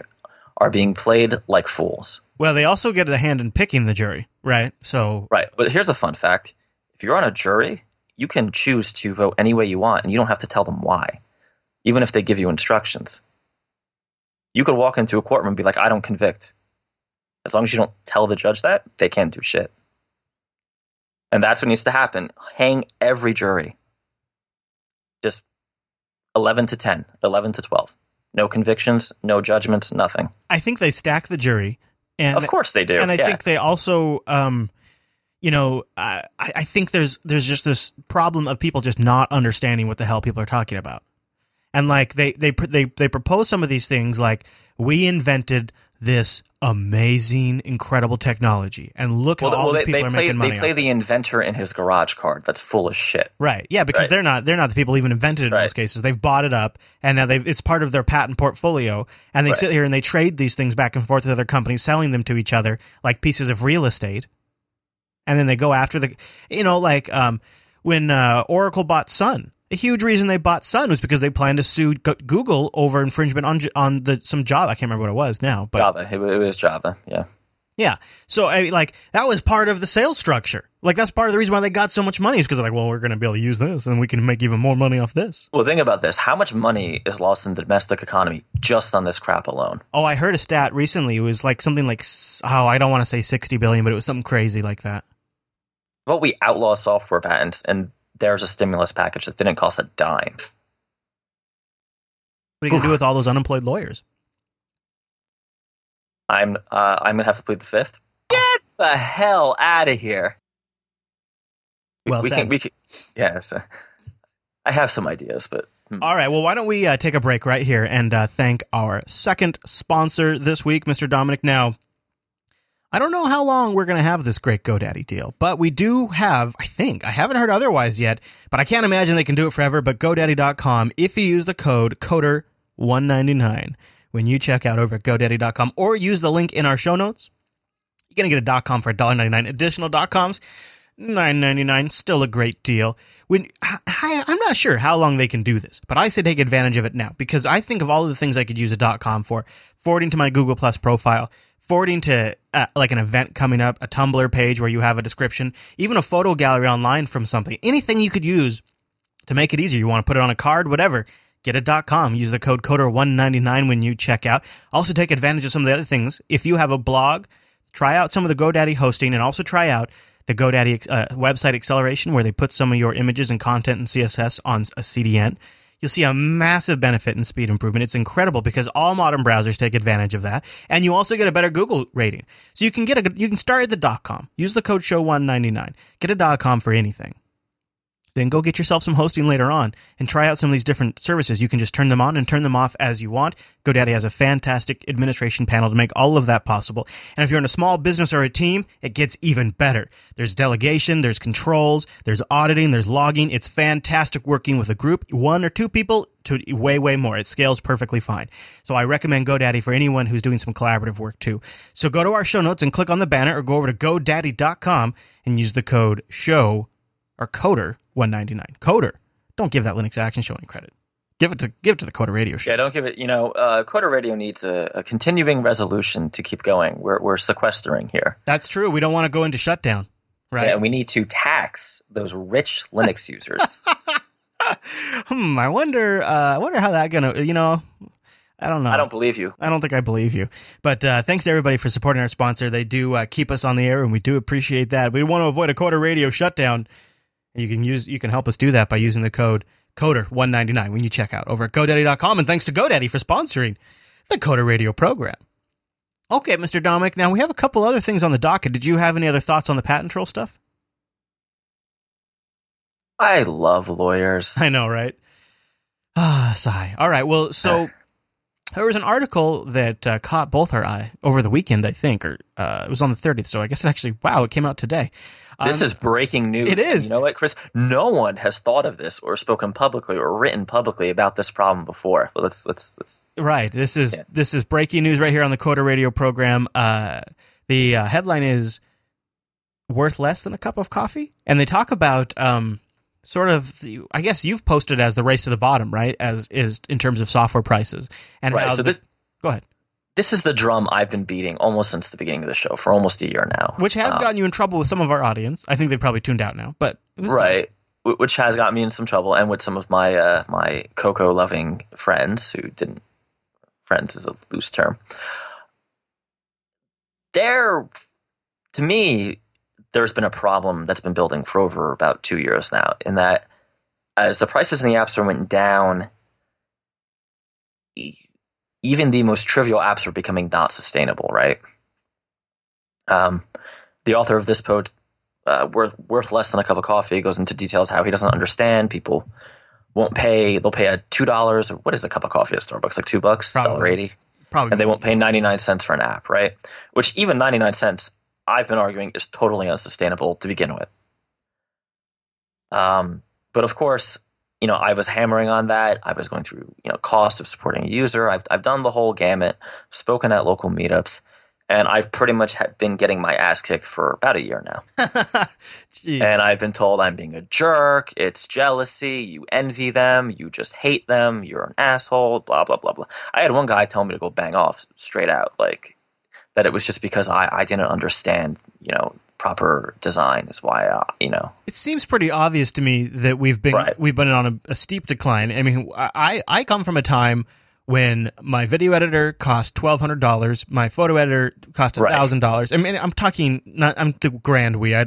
are being played like fools. well, they also get a hand in picking the jury, right? So, Right. But here's a fun fact: if you're on a jury, you can choose to vote any way you want, and you don't have to tell them why, even if they give you instructions. You could walk into a courtroom and be like, "I don't convict." As long as you don't tell the judge that, they can't do shit. And that's what needs to happen. Hang every jury. Just 11 to 10, 11 to 12. No convictions, no judgments, nothing. I think they stack the jury, and of course they do. and I yeah. think they also, um, you know, I, I think there's there's just this problem of people just not understanding what the hell people are talking about, and like they they they they propose some of these things like we invented this amazing, incredible technology, and look well, how all well, these they, people they are play, making money. they play the inventor in his garage card. That's full of shit. Right. Yeah, because Right. they're not they're not the people even invented it in Right. most cases. They've bought it up and now they've it's part of their patent portfolio and they Right. sit here and they trade these things back and forth with other companies, selling them to each other like pieces of real estate. And then they go after the you know, like um when uh, Oracle bought Sun. A huge reason they bought Sun was because they planned to sue Google over infringement on on the some Java. I can't remember what it was now, but Java. It, it was Java. Yeah. yeah. So I like that was part of the sales structure. Like that's part of the reason why they got so much money is because they're like, well, we're going to be able to use this and we can make even more money off this. Well, think about this. How much money is lost in the domestic economy just on this crap alone? Oh, I heard a stat recently. It was like something like oh, I don't want to say sixty billion, but it was something crazy like that. Well, we outlaw software patents, and there's a stimulus package that didn't cost a dime. What are you going to do with all those unemployed lawyers? I'm uh, I'm gonna have to plead the fifth. Get the hell out of here. We, Well we said. can we can yes. uh, I have some ideas, but hmm. All right. Well, why don't we uh, take a break right here and uh, thank our second sponsor this week, Mr. Dominick. Now, I don't know how long we're going to have this great GoDaddy deal, but we do have, I think, I haven't heard otherwise yet, but I can't imagine they can do it forever. But GoDaddy.com, if you use the code CODER199 when you check out over at GoDaddy.com or use the link in our show notes, you're going to get a dot .com for $1.99. Additional dot .coms, $9.99. Still a great deal. When I, I'm not sure how long they can do this, but I say take advantage of it now because I think of all of the things I could use a dot .com for: forwarding to my Google Plus profile, forwarding to uh, like an event coming up, a Tumblr page where you have a description, even a photo gallery online from something. Anything you could use to make it easier. You want to put it on a card, whatever. Get a .com. Use the code CODER199 when you check out. Also take advantage of some of the other things. If you have a blog, try out some of the GoDaddy hosting and also try out the GoDaddy uh, website acceleration where they put some of your images and content and CSS on a CDN. You'll see a massive benefit in speed improvement. It's incredible because all modern browsers take advantage of that, and you also get a better Google rating. So you can get a you can start at the .com. Use the code show199. Get a .com for anything then go get yourself some hosting later on and try out some of these different services. You can just turn them on and turn them off as you want. GoDaddy has a fantastic administration panel to make all of that possible. And if you're in a small business or a team, it gets even better. There's delegation, there's controls, there's auditing, there's logging. It's fantastic working with a group, one or two people to way, way more. It scales perfectly fine. So I recommend GoDaddy for anyone who's doing some collaborative work too. So go to our show notes and click on the banner or go over to GoDaddy.com and use the code SHOW or Coder 199. Coder. Don't give that Linux Action Show any credit. Give it to give it to the Coder Radio Show. yeah, don't give it. You know, uh, Coder Radio needs a, a continuing resolution to keep going. We're we're sequestering here, That's true. We don't want to go into shutdown, right? Yeah, and we need to tax those rich Linux users. hmm. I wonder. Uh, I wonder how that gonna. You know. I don't know. I don't believe you. I don't think I believe you. But uh, thanks to everybody for supporting our sponsor. They do uh, keep us on the air, and we do appreciate that. We want to avoid a Coder Radio shutdown. And you can use you can help us do that by using the code Coder199 when you check out over at GoDaddy.com. And thanks to GoDaddy for sponsoring the Coder Radio program. Okay, Mr. Dominick. Now we have a couple other things on the docket. Did you have any other thoughts on the patent troll stuff? I love lawyers. I know, right? Ah, sigh. All right. Well, so there was an article that uh, caught both our eye over the weekend, I think, or uh, it was on the 30th. So I guess it actually, wow, it came out today. This Um, is breaking news. it is. You know what, Chris? No one has thought of this or spoken publicly or written publicly about this problem before. But let's let's let's. right. This is Yeah. this is breaking news right here on the Coder Radio program. Uh, the uh, headline is worth less than a cup of coffee, and they talk about um, sort of. The, I guess you've posted as the race to the bottom, right? As is in terms of software prices, and Right. So the- this go ahead. this is the drum I've been beating almost since the beginning of the show for almost a year now. which has Um, gotten you in trouble with some of our audience. I think they've probably tuned out now, but right wh- which has got me in some trouble and with some of my uh, my cocoa loving friends who didn't friends is a loose term They're to me there's been a problem that's been building for over about two years now in that as the prices in the app store went down even the most trivial apps were becoming not sustainable right um, the author of this post uh, worth worth less than a cup of coffee. Goes into details how he doesn't understand. People won't pay. They'll pay a two dollars. Or what is a cup of coffee at Starbucks? Like two bucks, dollar eighty, probably. and they won't pay ninety nine cents for an app, right? Which even ninety nine cents, I've been arguing, is totally unsustainable to begin with. Um, but of course, you know, I was hammering on that. I was going through, you know, cost of supporting a user. I've I've done the whole gamut. Spoken at local meetups. And I've pretty much been getting my ass kicked for about a year now. Jeez. And I've been told I'm being a jerk. It's jealousy. You envy them. You just hate them. You're an asshole. Blah, blah, blah, blah. I had one guy tell me to go bang off straight out, like that it was just because I, I didn't understand, you know, proper design is why, uh, you know. it seems pretty obvious to me that we've been Right. we've been on a, a steep decline. I mean, I I come from a time when my video editor cost twelve hundred dollars, my photo editor cost Right. thousand dollars. I mean, I'm talking not I'm the grand we. I,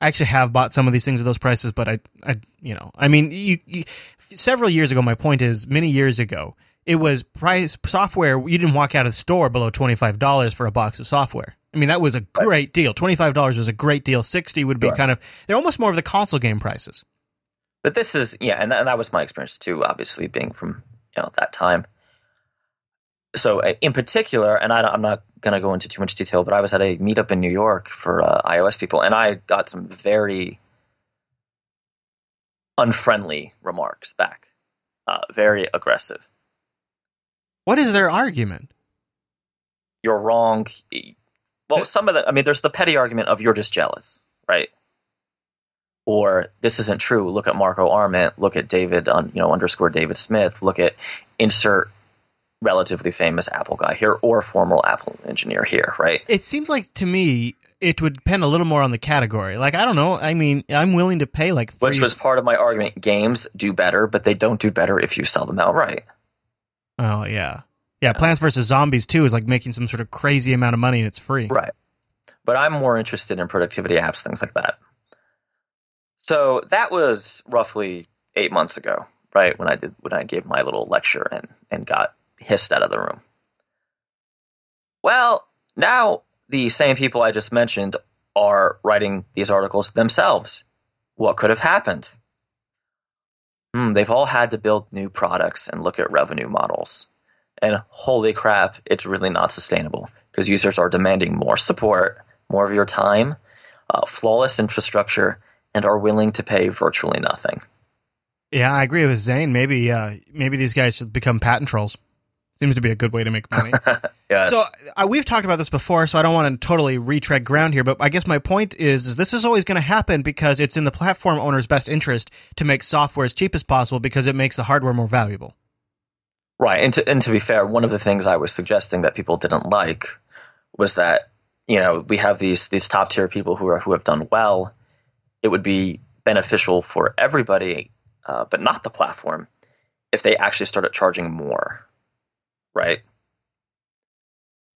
I actually have bought some of these things at those prices, but I, I you know, I mean, you, you, several years ago. My point is, many years ago, it was price software. You didn't walk out of the store below twenty five dollars for a box of software. I mean, that was a great deal. Twenty five dollars was a great deal. Sixty would be Sure. kind of they're almost more of the console game prices. But this is yeah, and that, and that was my experience too. Obviously, being from you know that time. So uh, in particular, and I, I'm not going to go into too much detail, but I was at a meetup in New York for uh, iOS people, and I got some very unfriendly remarks back, uh, very aggressive. What is their argument? You're wrong. Well, some of the, I mean, there's the petty argument of you're just jealous, right? Or this isn't true. Look at Marco Arment. Look at David, on you know underscore David Smith. Look at insert relatively famous Apple guy here or former Apple engineer here, right? It seems like to me it would depend a little more on the category. Like I don't know. I mean, I'm willing to pay like three. Which was part of my argument. Games do better, but they don't do better if you sell them outright. Oh yeah, yeah. Plants vs Zombies too is like making some sort of crazy amount of money and it's free. Right. But I'm more interested in productivity apps, things like that. So that was roughly eight months ago, right? When I did when I gave my little lecture and, and got hissed out of the room. Well, now the same people I just mentioned are writing these articles themselves. What could have happened? Hmm, they've all had to build new products and look at revenue models. And holy crap, it's really not sustainable because users are demanding more support, more of your time, uh, flawless infrastructure, and are willing to pay virtually nothing. Yeah, I agree with Zane. Maybe uh, maybe these guys should become patent trolls. Seems to be a good way to make money. So uh, we've talked about this before, so I don't want to totally retread ground here. But I guess my point is, is this is always going to happen because it's in the platform owner's best interest to make software as cheap as possible because it makes the hardware more valuable. Right, and to, and to be fair, one of the things I was suggesting that people didn't like was that you know we have these these top tier people who are who have done well. It would be beneficial for everybody, uh, but not the platform, if they actually started charging more, right?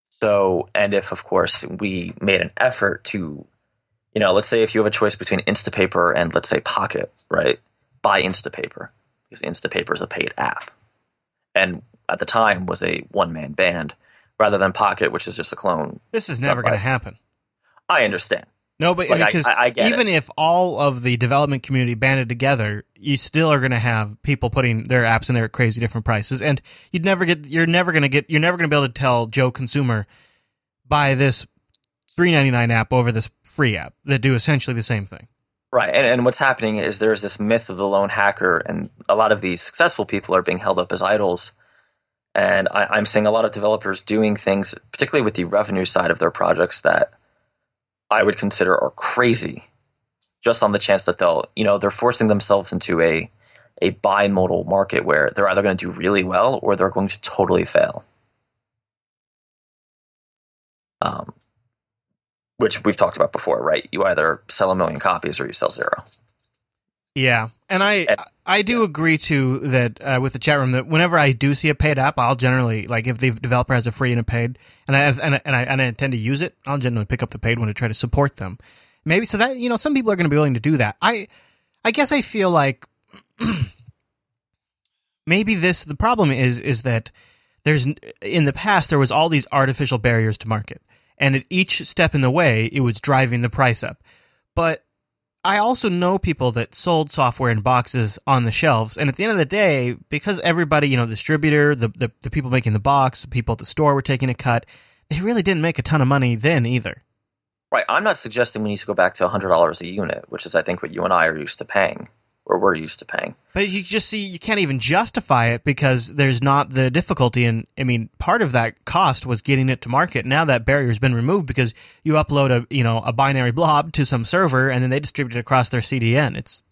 So, and if of course we made an effort to, you know, let's say if you have a choice between Instapaper and let's say Pocket, right? Buy Instapaper because Instapaper is a paid app and at the time was a one man band rather than Pocket, which is just a clone. This is never going to happen. I understand. No, but Like, because I- I even if all of the development community banded together, you still are going to have people putting their apps in there at crazy different prices, and you'd never get. You're never going to get. You're never going to be able to tell Joe consumer buy this three ninety nine app over this free app that do essentially the same thing. Right. And, and what's happening is there's this myth of the lone hacker, and a lot of these successful people are being held up as idols. And I, I'm seeing a lot of developers doing things, particularly with the revenue side of their projects, that I would consider are crazy, just on the chance that they'll, you know, they're forcing themselves into a a bimodal market where they're either going to do really well or they're going to totally fail. Um, which we've talked about before, right? You either sell a million copies or you sell zero. Yeah, and I It's- I do agree too that uh, with the chat room that whenever I do see a paid app, I'll generally like if the developer has a free and a paid, and I and I, and I, and I intend to use it, I'll generally pick up the paid one to try to support them. Maybe so that you know some people are going to be willing to do that. I I guess I feel like maybe this the problem is is that there's in the past there was all these artificial barriers to market, and at each step in the way it was driving the price up, but I also know people that sold software in boxes on the shelves, and at the end of the day, because everybody, you know, the distributor, the, the the people making the box, the people at the store were taking a cut, they really didn't make a ton of money then either. Right. I'm not suggesting we need to go back to $100 a unit, which is, I think, what you and I are used to paying, or we're used to paying. But you just see, you can't even justify it because there's not the difficulty. And I mean, part of that cost was getting it to market. Now that barrier's been removed because you upload a you know a binary blob to some server and then they distribute it across their CDN. It's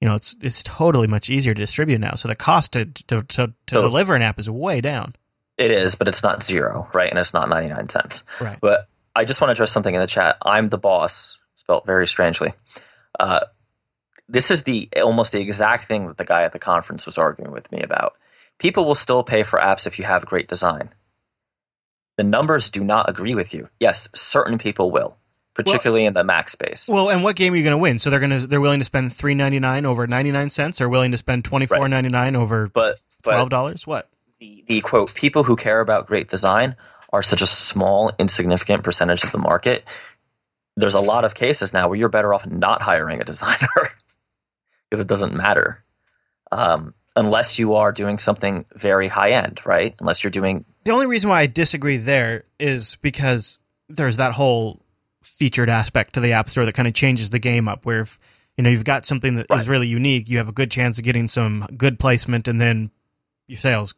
you know it's it's totally much easier to distribute now. So the cost to to to, to So- deliver an app is way down. It is, but it's not zero, right? And it's not 99 cents. Right. But I just want to address something in the chat. I'm the boss, spelt very strangely. Uh, this is the almost the exact thing that the guy at the conference was arguing with me about. People will still pay for apps if you have great design. The numbers do not agree with you. Yes, certain people will, particularly in the Mac space. Well, and what game are you going to win? So they're going to they're willing to spend three ninety nine over ninety nine cents, or willing to spend twenty four ninety nine over But but twelve dollars? What? the, the quote people who care about great design are such a small insignificant percentage of the market there's a lot of cases now where you're better off not hiring a designer because it doesn't matter um, unless you are doing something very high end right unless you're doing The only reason why I disagree there is because there's that whole featured aspect to the App Store that kind of changes the game up. Where if you know you've got something that is Right. really unique, you have a good chance of getting some good placement, and then your sales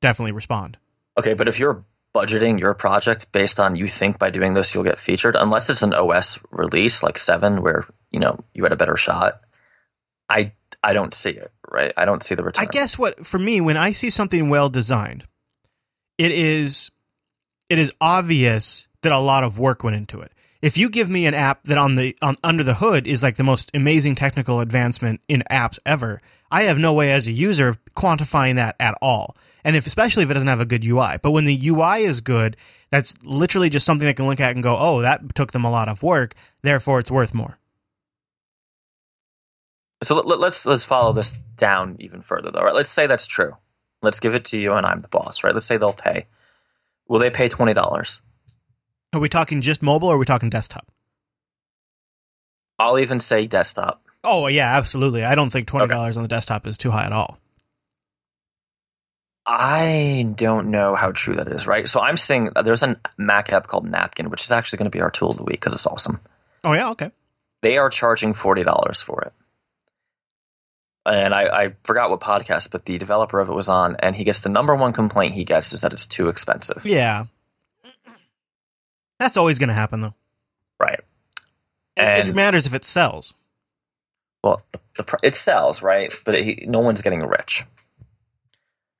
definitely respond. okay but if you're budgeting your project based on you think by doing this you'll get featured unless it's an os release like 7 where you know you had a better shot i i don't see it right i don't see the return I guess what for me when I see something well designed, it is it is obvious that a lot of work went into it. If you give me an app that on the on under the hood is like the most amazing technical advancement in apps ever, I have no way as a user of quantifying that at all. And if especially if it doesn't have a good UI. But when the UI is good, that's literally just something I can look at and go, "Oh, that took them a lot of work, therefore it's worth more." So let, let, let's let's follow this down even further, though. Right? Let's say that's true. Let's give it to you, and I'm the boss, right? Let's say they'll pay. Will they pay twenty dollars? Are we talking just mobile or are we talking desktop? I'll even say desktop. Oh yeah, absolutely. I don't think twenty dollars on the desktop is too high at all. I don't know how true that is, right? So I'm saying uh, there's a Mac app called Napkin, which is actually going to be our tool of the week because it's awesome. Oh yeah, okay. They are charging forty dollars for it. And I, I forgot what podcast, but the developer of it was on, and he gets the number one complaint he gets is that it's too expensive. Yeah, that's always going to happen though. Right. it And matters if it sells. well, the, the, it sells, right? But it, no one's getting rich.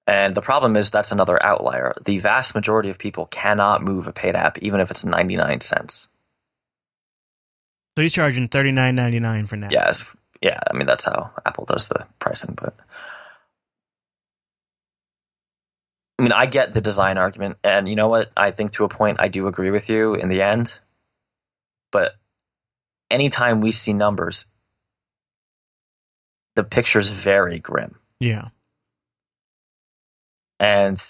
And the problem is that's another outlier. The vast majority of people cannot move a paid app, even if it's 99 cents. So he's charging thirty nine ninety nine for now. Yes. Yeah, I mean, that's how Apple does the pricing. But I mean, I get the design argument. And you know what? I think to a point, I do agree with you in the end. But anytime we see numbers, the picture's very grim. yeah. And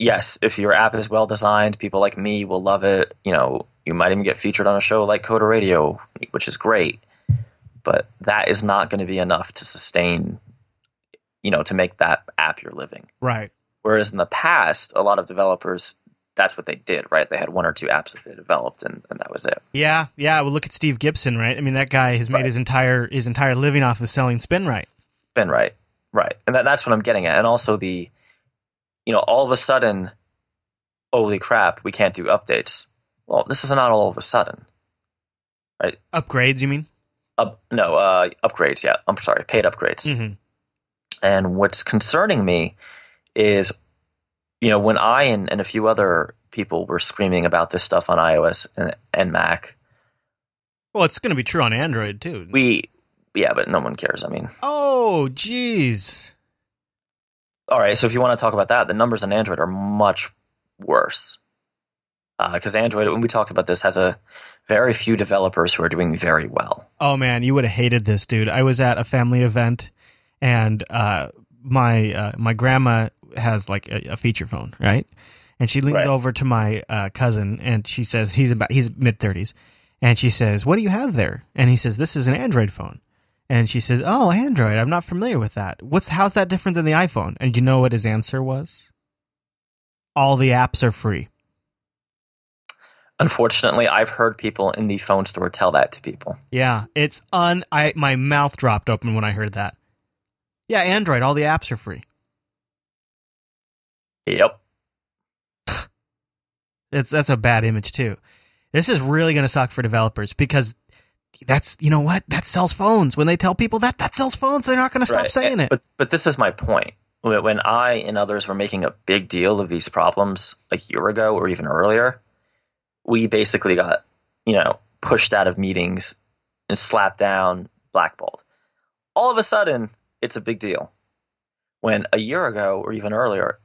yes, if your app is well designed, people like me will love it. You know, you might even get featured on a show like Coder Radio, which is great. But that is not going to be enough to sustain, you know, to make that app your living. Right. Whereas in the past, a lot of developers, that's what they did, right? They had one or two apps that they developed, and, and that was it. Yeah, yeah. Well, look at Steve Gibson, right? I mean, that guy has made Right. his entire his entire living off of selling SpinRite. Been right, right, and that, that's what I'm getting at. And also the, you know, all of a sudden, holy crap, we can't do updates. Well, this is not all of a sudden. Right? Upgrades, you mean? Up, no, uh, upgrades. Yeah, I'm sorry, paid upgrades. Mm-hmm. And what's concerning me is, you know, when I and, and a few other people were screaming about this stuff on iOS and, and Mac, Well, it's going to be true on Android too. we, yeah, but no one cares. I mean, oh, jeez. all right. So if you want to talk about that, the numbers on Android are much worse because Android, when we talked about this, has a very few developers who are doing very well. Oh man, you would have hated this, dude. I was at a family event, and uh, my uh, my grandma has like a, a feature phone, right? And she leans Right. over to my uh, cousin, and she says he's about he's mid thirties, and she says, "What do you have there?" And he says, "This is an Android phone." And she says, "Oh, Android. I'm not familiar with that. What's how's that different than the iPhone?" And you know what his answer was? All the apps are free. Unfortunately, I've heard people in the phone store tell that to people. Yeah, it's un. I my mouth dropped open when I heard that. Yeah, Android. All the apps are free. Yep. It's that's a bad image too. This is really going to suck for developers because that's you know what that sells phones. When they tell people that that sells phones, they're not going to stop Right. saying eh, it. But but this is my point. When when I and others were making a big deal of these problems a year ago or even earlier, we basically got you know pushed out of meetings and slapped down, blackballed. All of a sudden, it's a big deal. When a year ago or even earlier,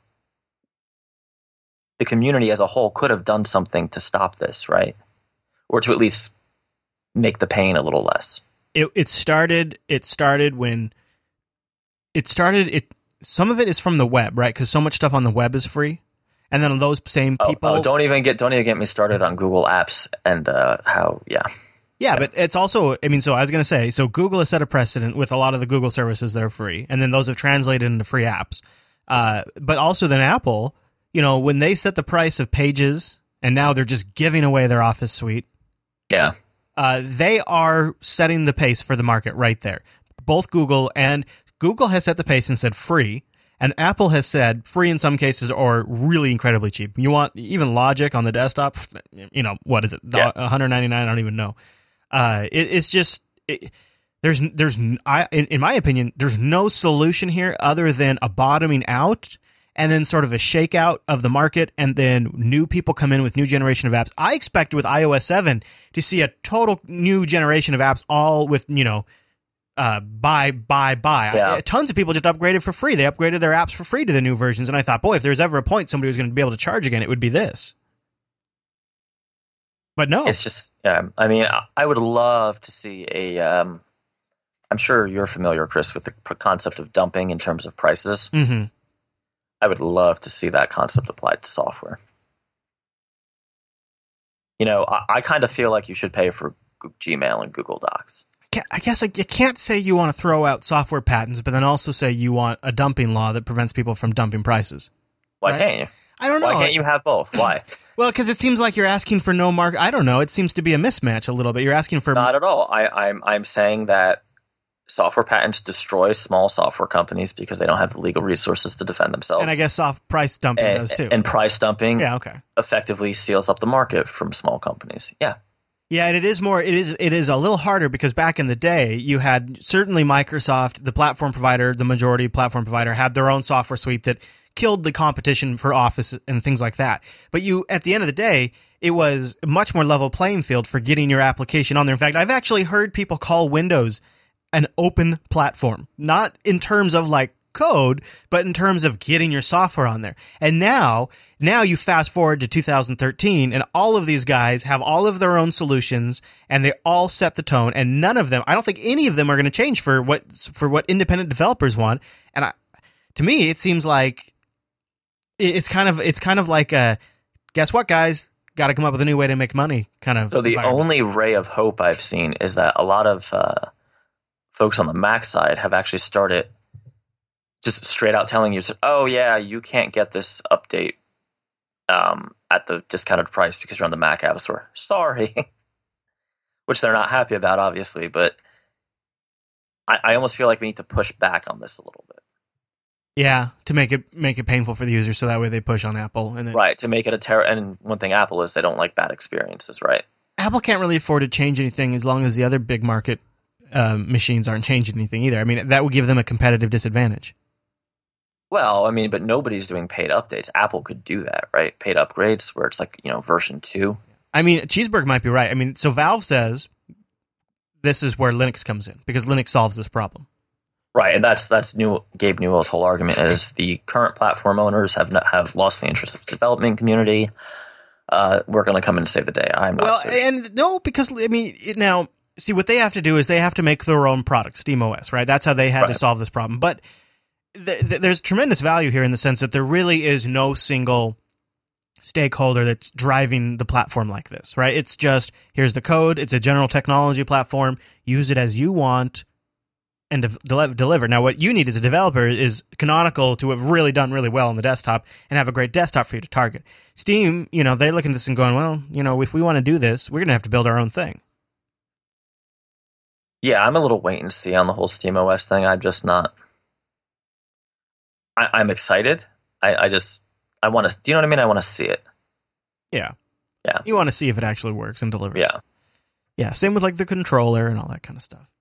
the community as a whole could have done something to stop this, right? or to at least make the pain a little less. It it started it started when it started it some of it is from the web, right? Cuz so much stuff on the web is free. And then those same Oh, people oh, don't even get don't even get me started on Google Apps and uh, how yeah. Yeah, but it's also, I mean, so I was going to say, so Google has set a precedent with a lot of the Google services that are free, and then those have translated into free apps. Uh, but also, then Apple, you know, when they set the price of pages and now they're just giving away their Office suite, Yeah. uh, they are setting the pace for the market right there. Both Google and Google has set the pace and said free, and Apple has said free in some cases or really incredibly cheap. You want even Logic on the desktop, you know, what is it, Yeah. 199? I don't even know. Uh, it, it's just it, there's there's I in, in my opinion there's no solution here other than a bottoming out and then sort of a shakeout of the market and then new people come in with new generation of apps. I expect with iOS 7 to see a total new generation of apps all with, you know, uh, buy, buy, buy. Yeah. I- tons of people just upgraded for free. They upgraded their apps for free to the new versions. And I thought, boy, if there's ever a point somebody was going to be able to charge again, it would be this. But no. It's just, yeah. I mean, I- would love to see a. Um, I'm sure you're familiar, Chris, with the concept of dumping in terms of prices. hmm I would love to see that concept applied to software. You know, I, I kind of feel like you should pay for Gmail and Google Docs. I guess like, you can't say you want to throw out software patents, but then also say you want a dumping law that prevents people from dumping prices. Why Right. can't you? I don't know. Why can't you have both? Why? Well, because it seems like you're asking for no mark. I don't know. It seems to be a mismatch a little bit. You're asking for Not at all. I, I'm I'm saying that software patents destroy small software companies because they don't have the legal resources to defend themselves. and I guess soft price dumping and, does too. and price dumping yeah, okay. effectively seals up the market from small companies. Yeah. Yeah, and it is more. It is. It is a little harder because back in the day, you had certainly Microsoft, the platform provider, the majority platform provider, had their own software suite that killed the competition for Office and things like that. But you, at the end of the day, it was much more level playing field for getting your application on there. In fact, I've actually heard people call Windows an open platform, not in terms of like code, but in terms of getting your software on there. And now, now you fast forward to 2013 and all of these guys have all of their own solutions and they all set the tone and none of them, I don't think any of them are going to change for what, for what independent developers want. And I, to me, it seems like it's kind of, it's kind of like a, guess what guys? Got to come up with a new way to make money kind of. So the only ray of hope I've seen is that a lot of uh, folks on the Mac side have actually started just straight out telling you, "Oh yeah, you can't get this update um, at the discounted price because you're on the Mac App Store." Sorry, which they're not happy about, obviously. But I, I almost feel like we need to push back on this a little bit, Yeah, to make it make it painful for the user, so that way they push on Apple. And it, right? To make it a terror. And one thing Apple is they don't like bad experiences, right? Apple can't really afford to change anything as long as the other big market um, machines aren't changing anything either. I mean, that would give them a competitive disadvantage. Well, I mean, but nobody's doing paid updates. Apple could do that, right? Paid upgrades where it's like, you know, version two. I mean, Cheeseburg might be right. I mean, so Valve says this is where Linux comes in because Linux solves this problem. Right, and that's that's new. Gabe Newell's whole argument is the current platform owners have not, have lost the interest of the development community. Uh, we're going to come in and save the day. I'm not. Well, so and no, because I mean, it, now see what they have to do is they have to make their own product, SteamOS, right? That's how they had to solve this problem. But th- th- there's tremendous value here in the sense that there really is no single stakeholder that's driving the platform like this, right? It's just here's the code, it's a general technology platform, use it as you want and de- deliver. Now, what you need as a developer is Canonical to have really done really well on the desktop and have a great desktop for you to target. Steam, you know, they look at this and going, well, you know, if we want to do this, we're going to have to build our own thing. yeah, I'm a little wait and see on the whole Steam OS thing. I'm just not. I, I'm excited. I, I just I want to. Do you know what I mean? I want to see it. Yeah. Yeah. You want to see if it actually works and delivers. Yeah. Yeah. Same with like the controller and all that kind of stuff.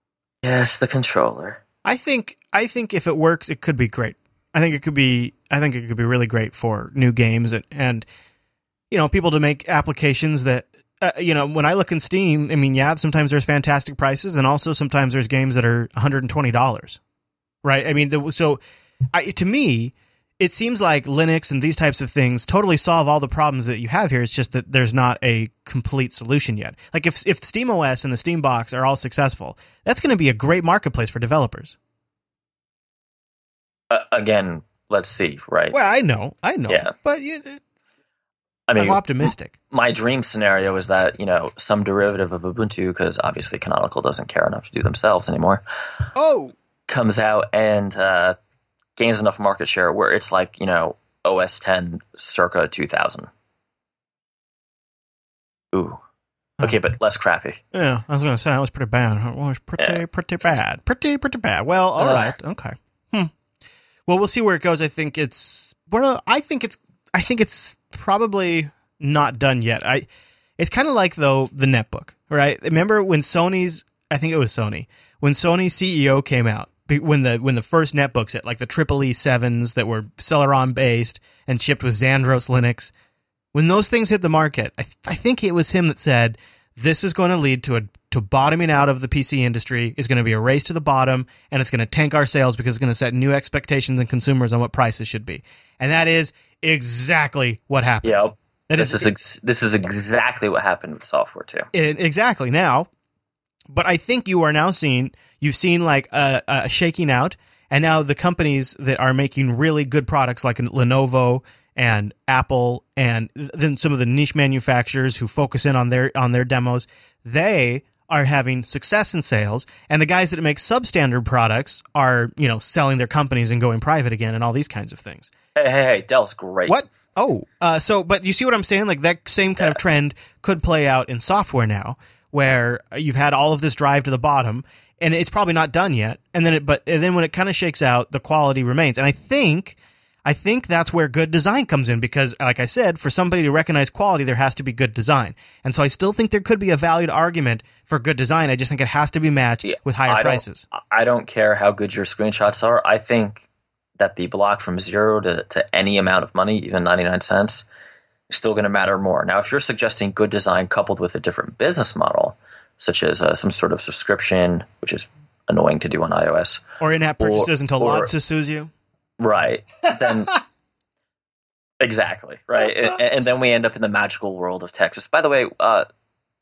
Yes, the controller. I think I think if it works, it could be great. I think it could be I think it could be really great for new games and, and you know people to make applications that uh, you know when I look in Steam, I mean, yeah, sometimes there's fantastic prices, and also sometimes there's games that are 120 dollars, right? I mean, the, so I, to me, it seems like Linux and these types of things totally solve all the problems that you have here. It's just that there's not a complete solution yet. Like if if SteamOS and the Steambox are all successful, that's going to be a great marketplace for developers. Uh, again, let's see, right? Well, I know, I know, Yeah. but you, I mean, I'm optimistic. my dream scenario is that you know some derivative of Ubuntu, because obviously Canonical doesn't care enough to do themselves anymore, Oh, comes out and uh, gains enough market share where it's like you know OS 10 circa 2000. Ooh, okay, but less crappy. yeah. I was going to say that was pretty bad. It was pretty, Yeah. pretty bad. Pretty, pretty bad. Well, all Ugh. right, okay. Hmm. Well, we'll see where it goes. I think it's. Well, I think it's. I think it's probably not done yet. I. It's kind of like though the netbook, right? Remember when Sony's? I think it was Sony when Sony's CEO came out be- when the when the first netbooks hit, like the Triple E sevens that were Celeron based and shipped with Xandros Linux. When those things hit the market, I, th- I think it was him that said this is going to lead to a to bottoming out of the PC industry. Is going to be a race to the bottom, and it's going to tank our sales because it's going to set new expectations in consumers on what prices should be. And that is exactly what happened. Yeah, That this is ex- this is exactly what happened with software too. it, exactly now. But I think you are now seeing you've seen like a, a shaking out, and now the companies that are making really good products like Lenovo and Apple, and then some of the niche manufacturers who focus in on their on their demos, they are having success in sales, and the guys that make substandard products are you know selling their companies and going private again, and all these kinds of things. Hey, hey, hey, Dell's great. What? Oh, uh, so but you see what I'm saying? Like that same kind of trend could play out in software now, where you've had all of this drive to the bottom, and it's probably not done yet. And then it, but and then when it kind of shakes out, the quality remains. And I think, I think that's where good design comes in because, like I said, for somebody to recognize quality, there has to be good design. And so I still think there could be a valued argument for good design. I just think it has to be matched Yeah, with higher I don't- prices. I don't care how good your screenshots are. I think that the block from zero to, to any amount of money, even 99 cents, is still going to matter more. Now, if you're suggesting good design coupled with a different business model, such as uh, some sort of subscription, which is annoying to do on iOS, Or in-app purchases Or- until or- Lodsys sues you. right, then exactly, right. And, and then we end up in the magical world of Texas. By the way, uh,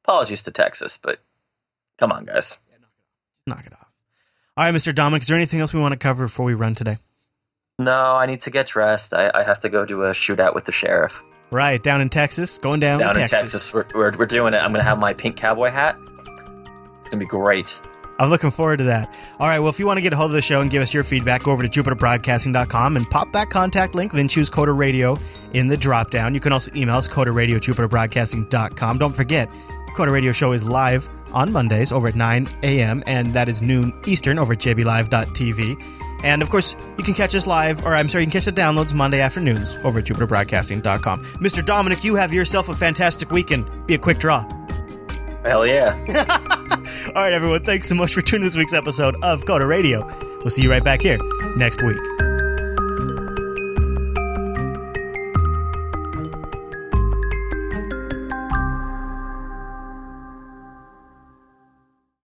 apologies to Texas, but come on, guys. Knock it off. All right, Mr. Dominick, is there anything else we want to cover before we run today? No, I need to get dressed. I, I have to go do a shootout with the sheriff. Right, down in Texas, going down, down to in Texas. We're, we're, we're doing it. I'm going to have my pink cowboy hat. Going to be great. I'm looking forward to that. All right, well, if you want to get a hold of the show and give us your feedback, go over to jupiterbroadcasting.com and pop that contact link, then choose Coder Radio in the drop down. You can also email us, Coder Radio, jupiterbroadcasting.com. Don't forget, Coder Radio Show is live on Mondays over at 9 a.m., and that is noon Eastern over at jblive.tv. And of course, you can catch us live, or I'm sorry, you can catch the downloads Monday afternoons over at jupiterbroadcasting.com. Mr. Dominick, you have yourself a fantastic weekend. Be a quick draw. Hell yeah. All right, everyone. Thanks so much for tuning in this week's episode of Coder Radio. We'll see you right back here next week.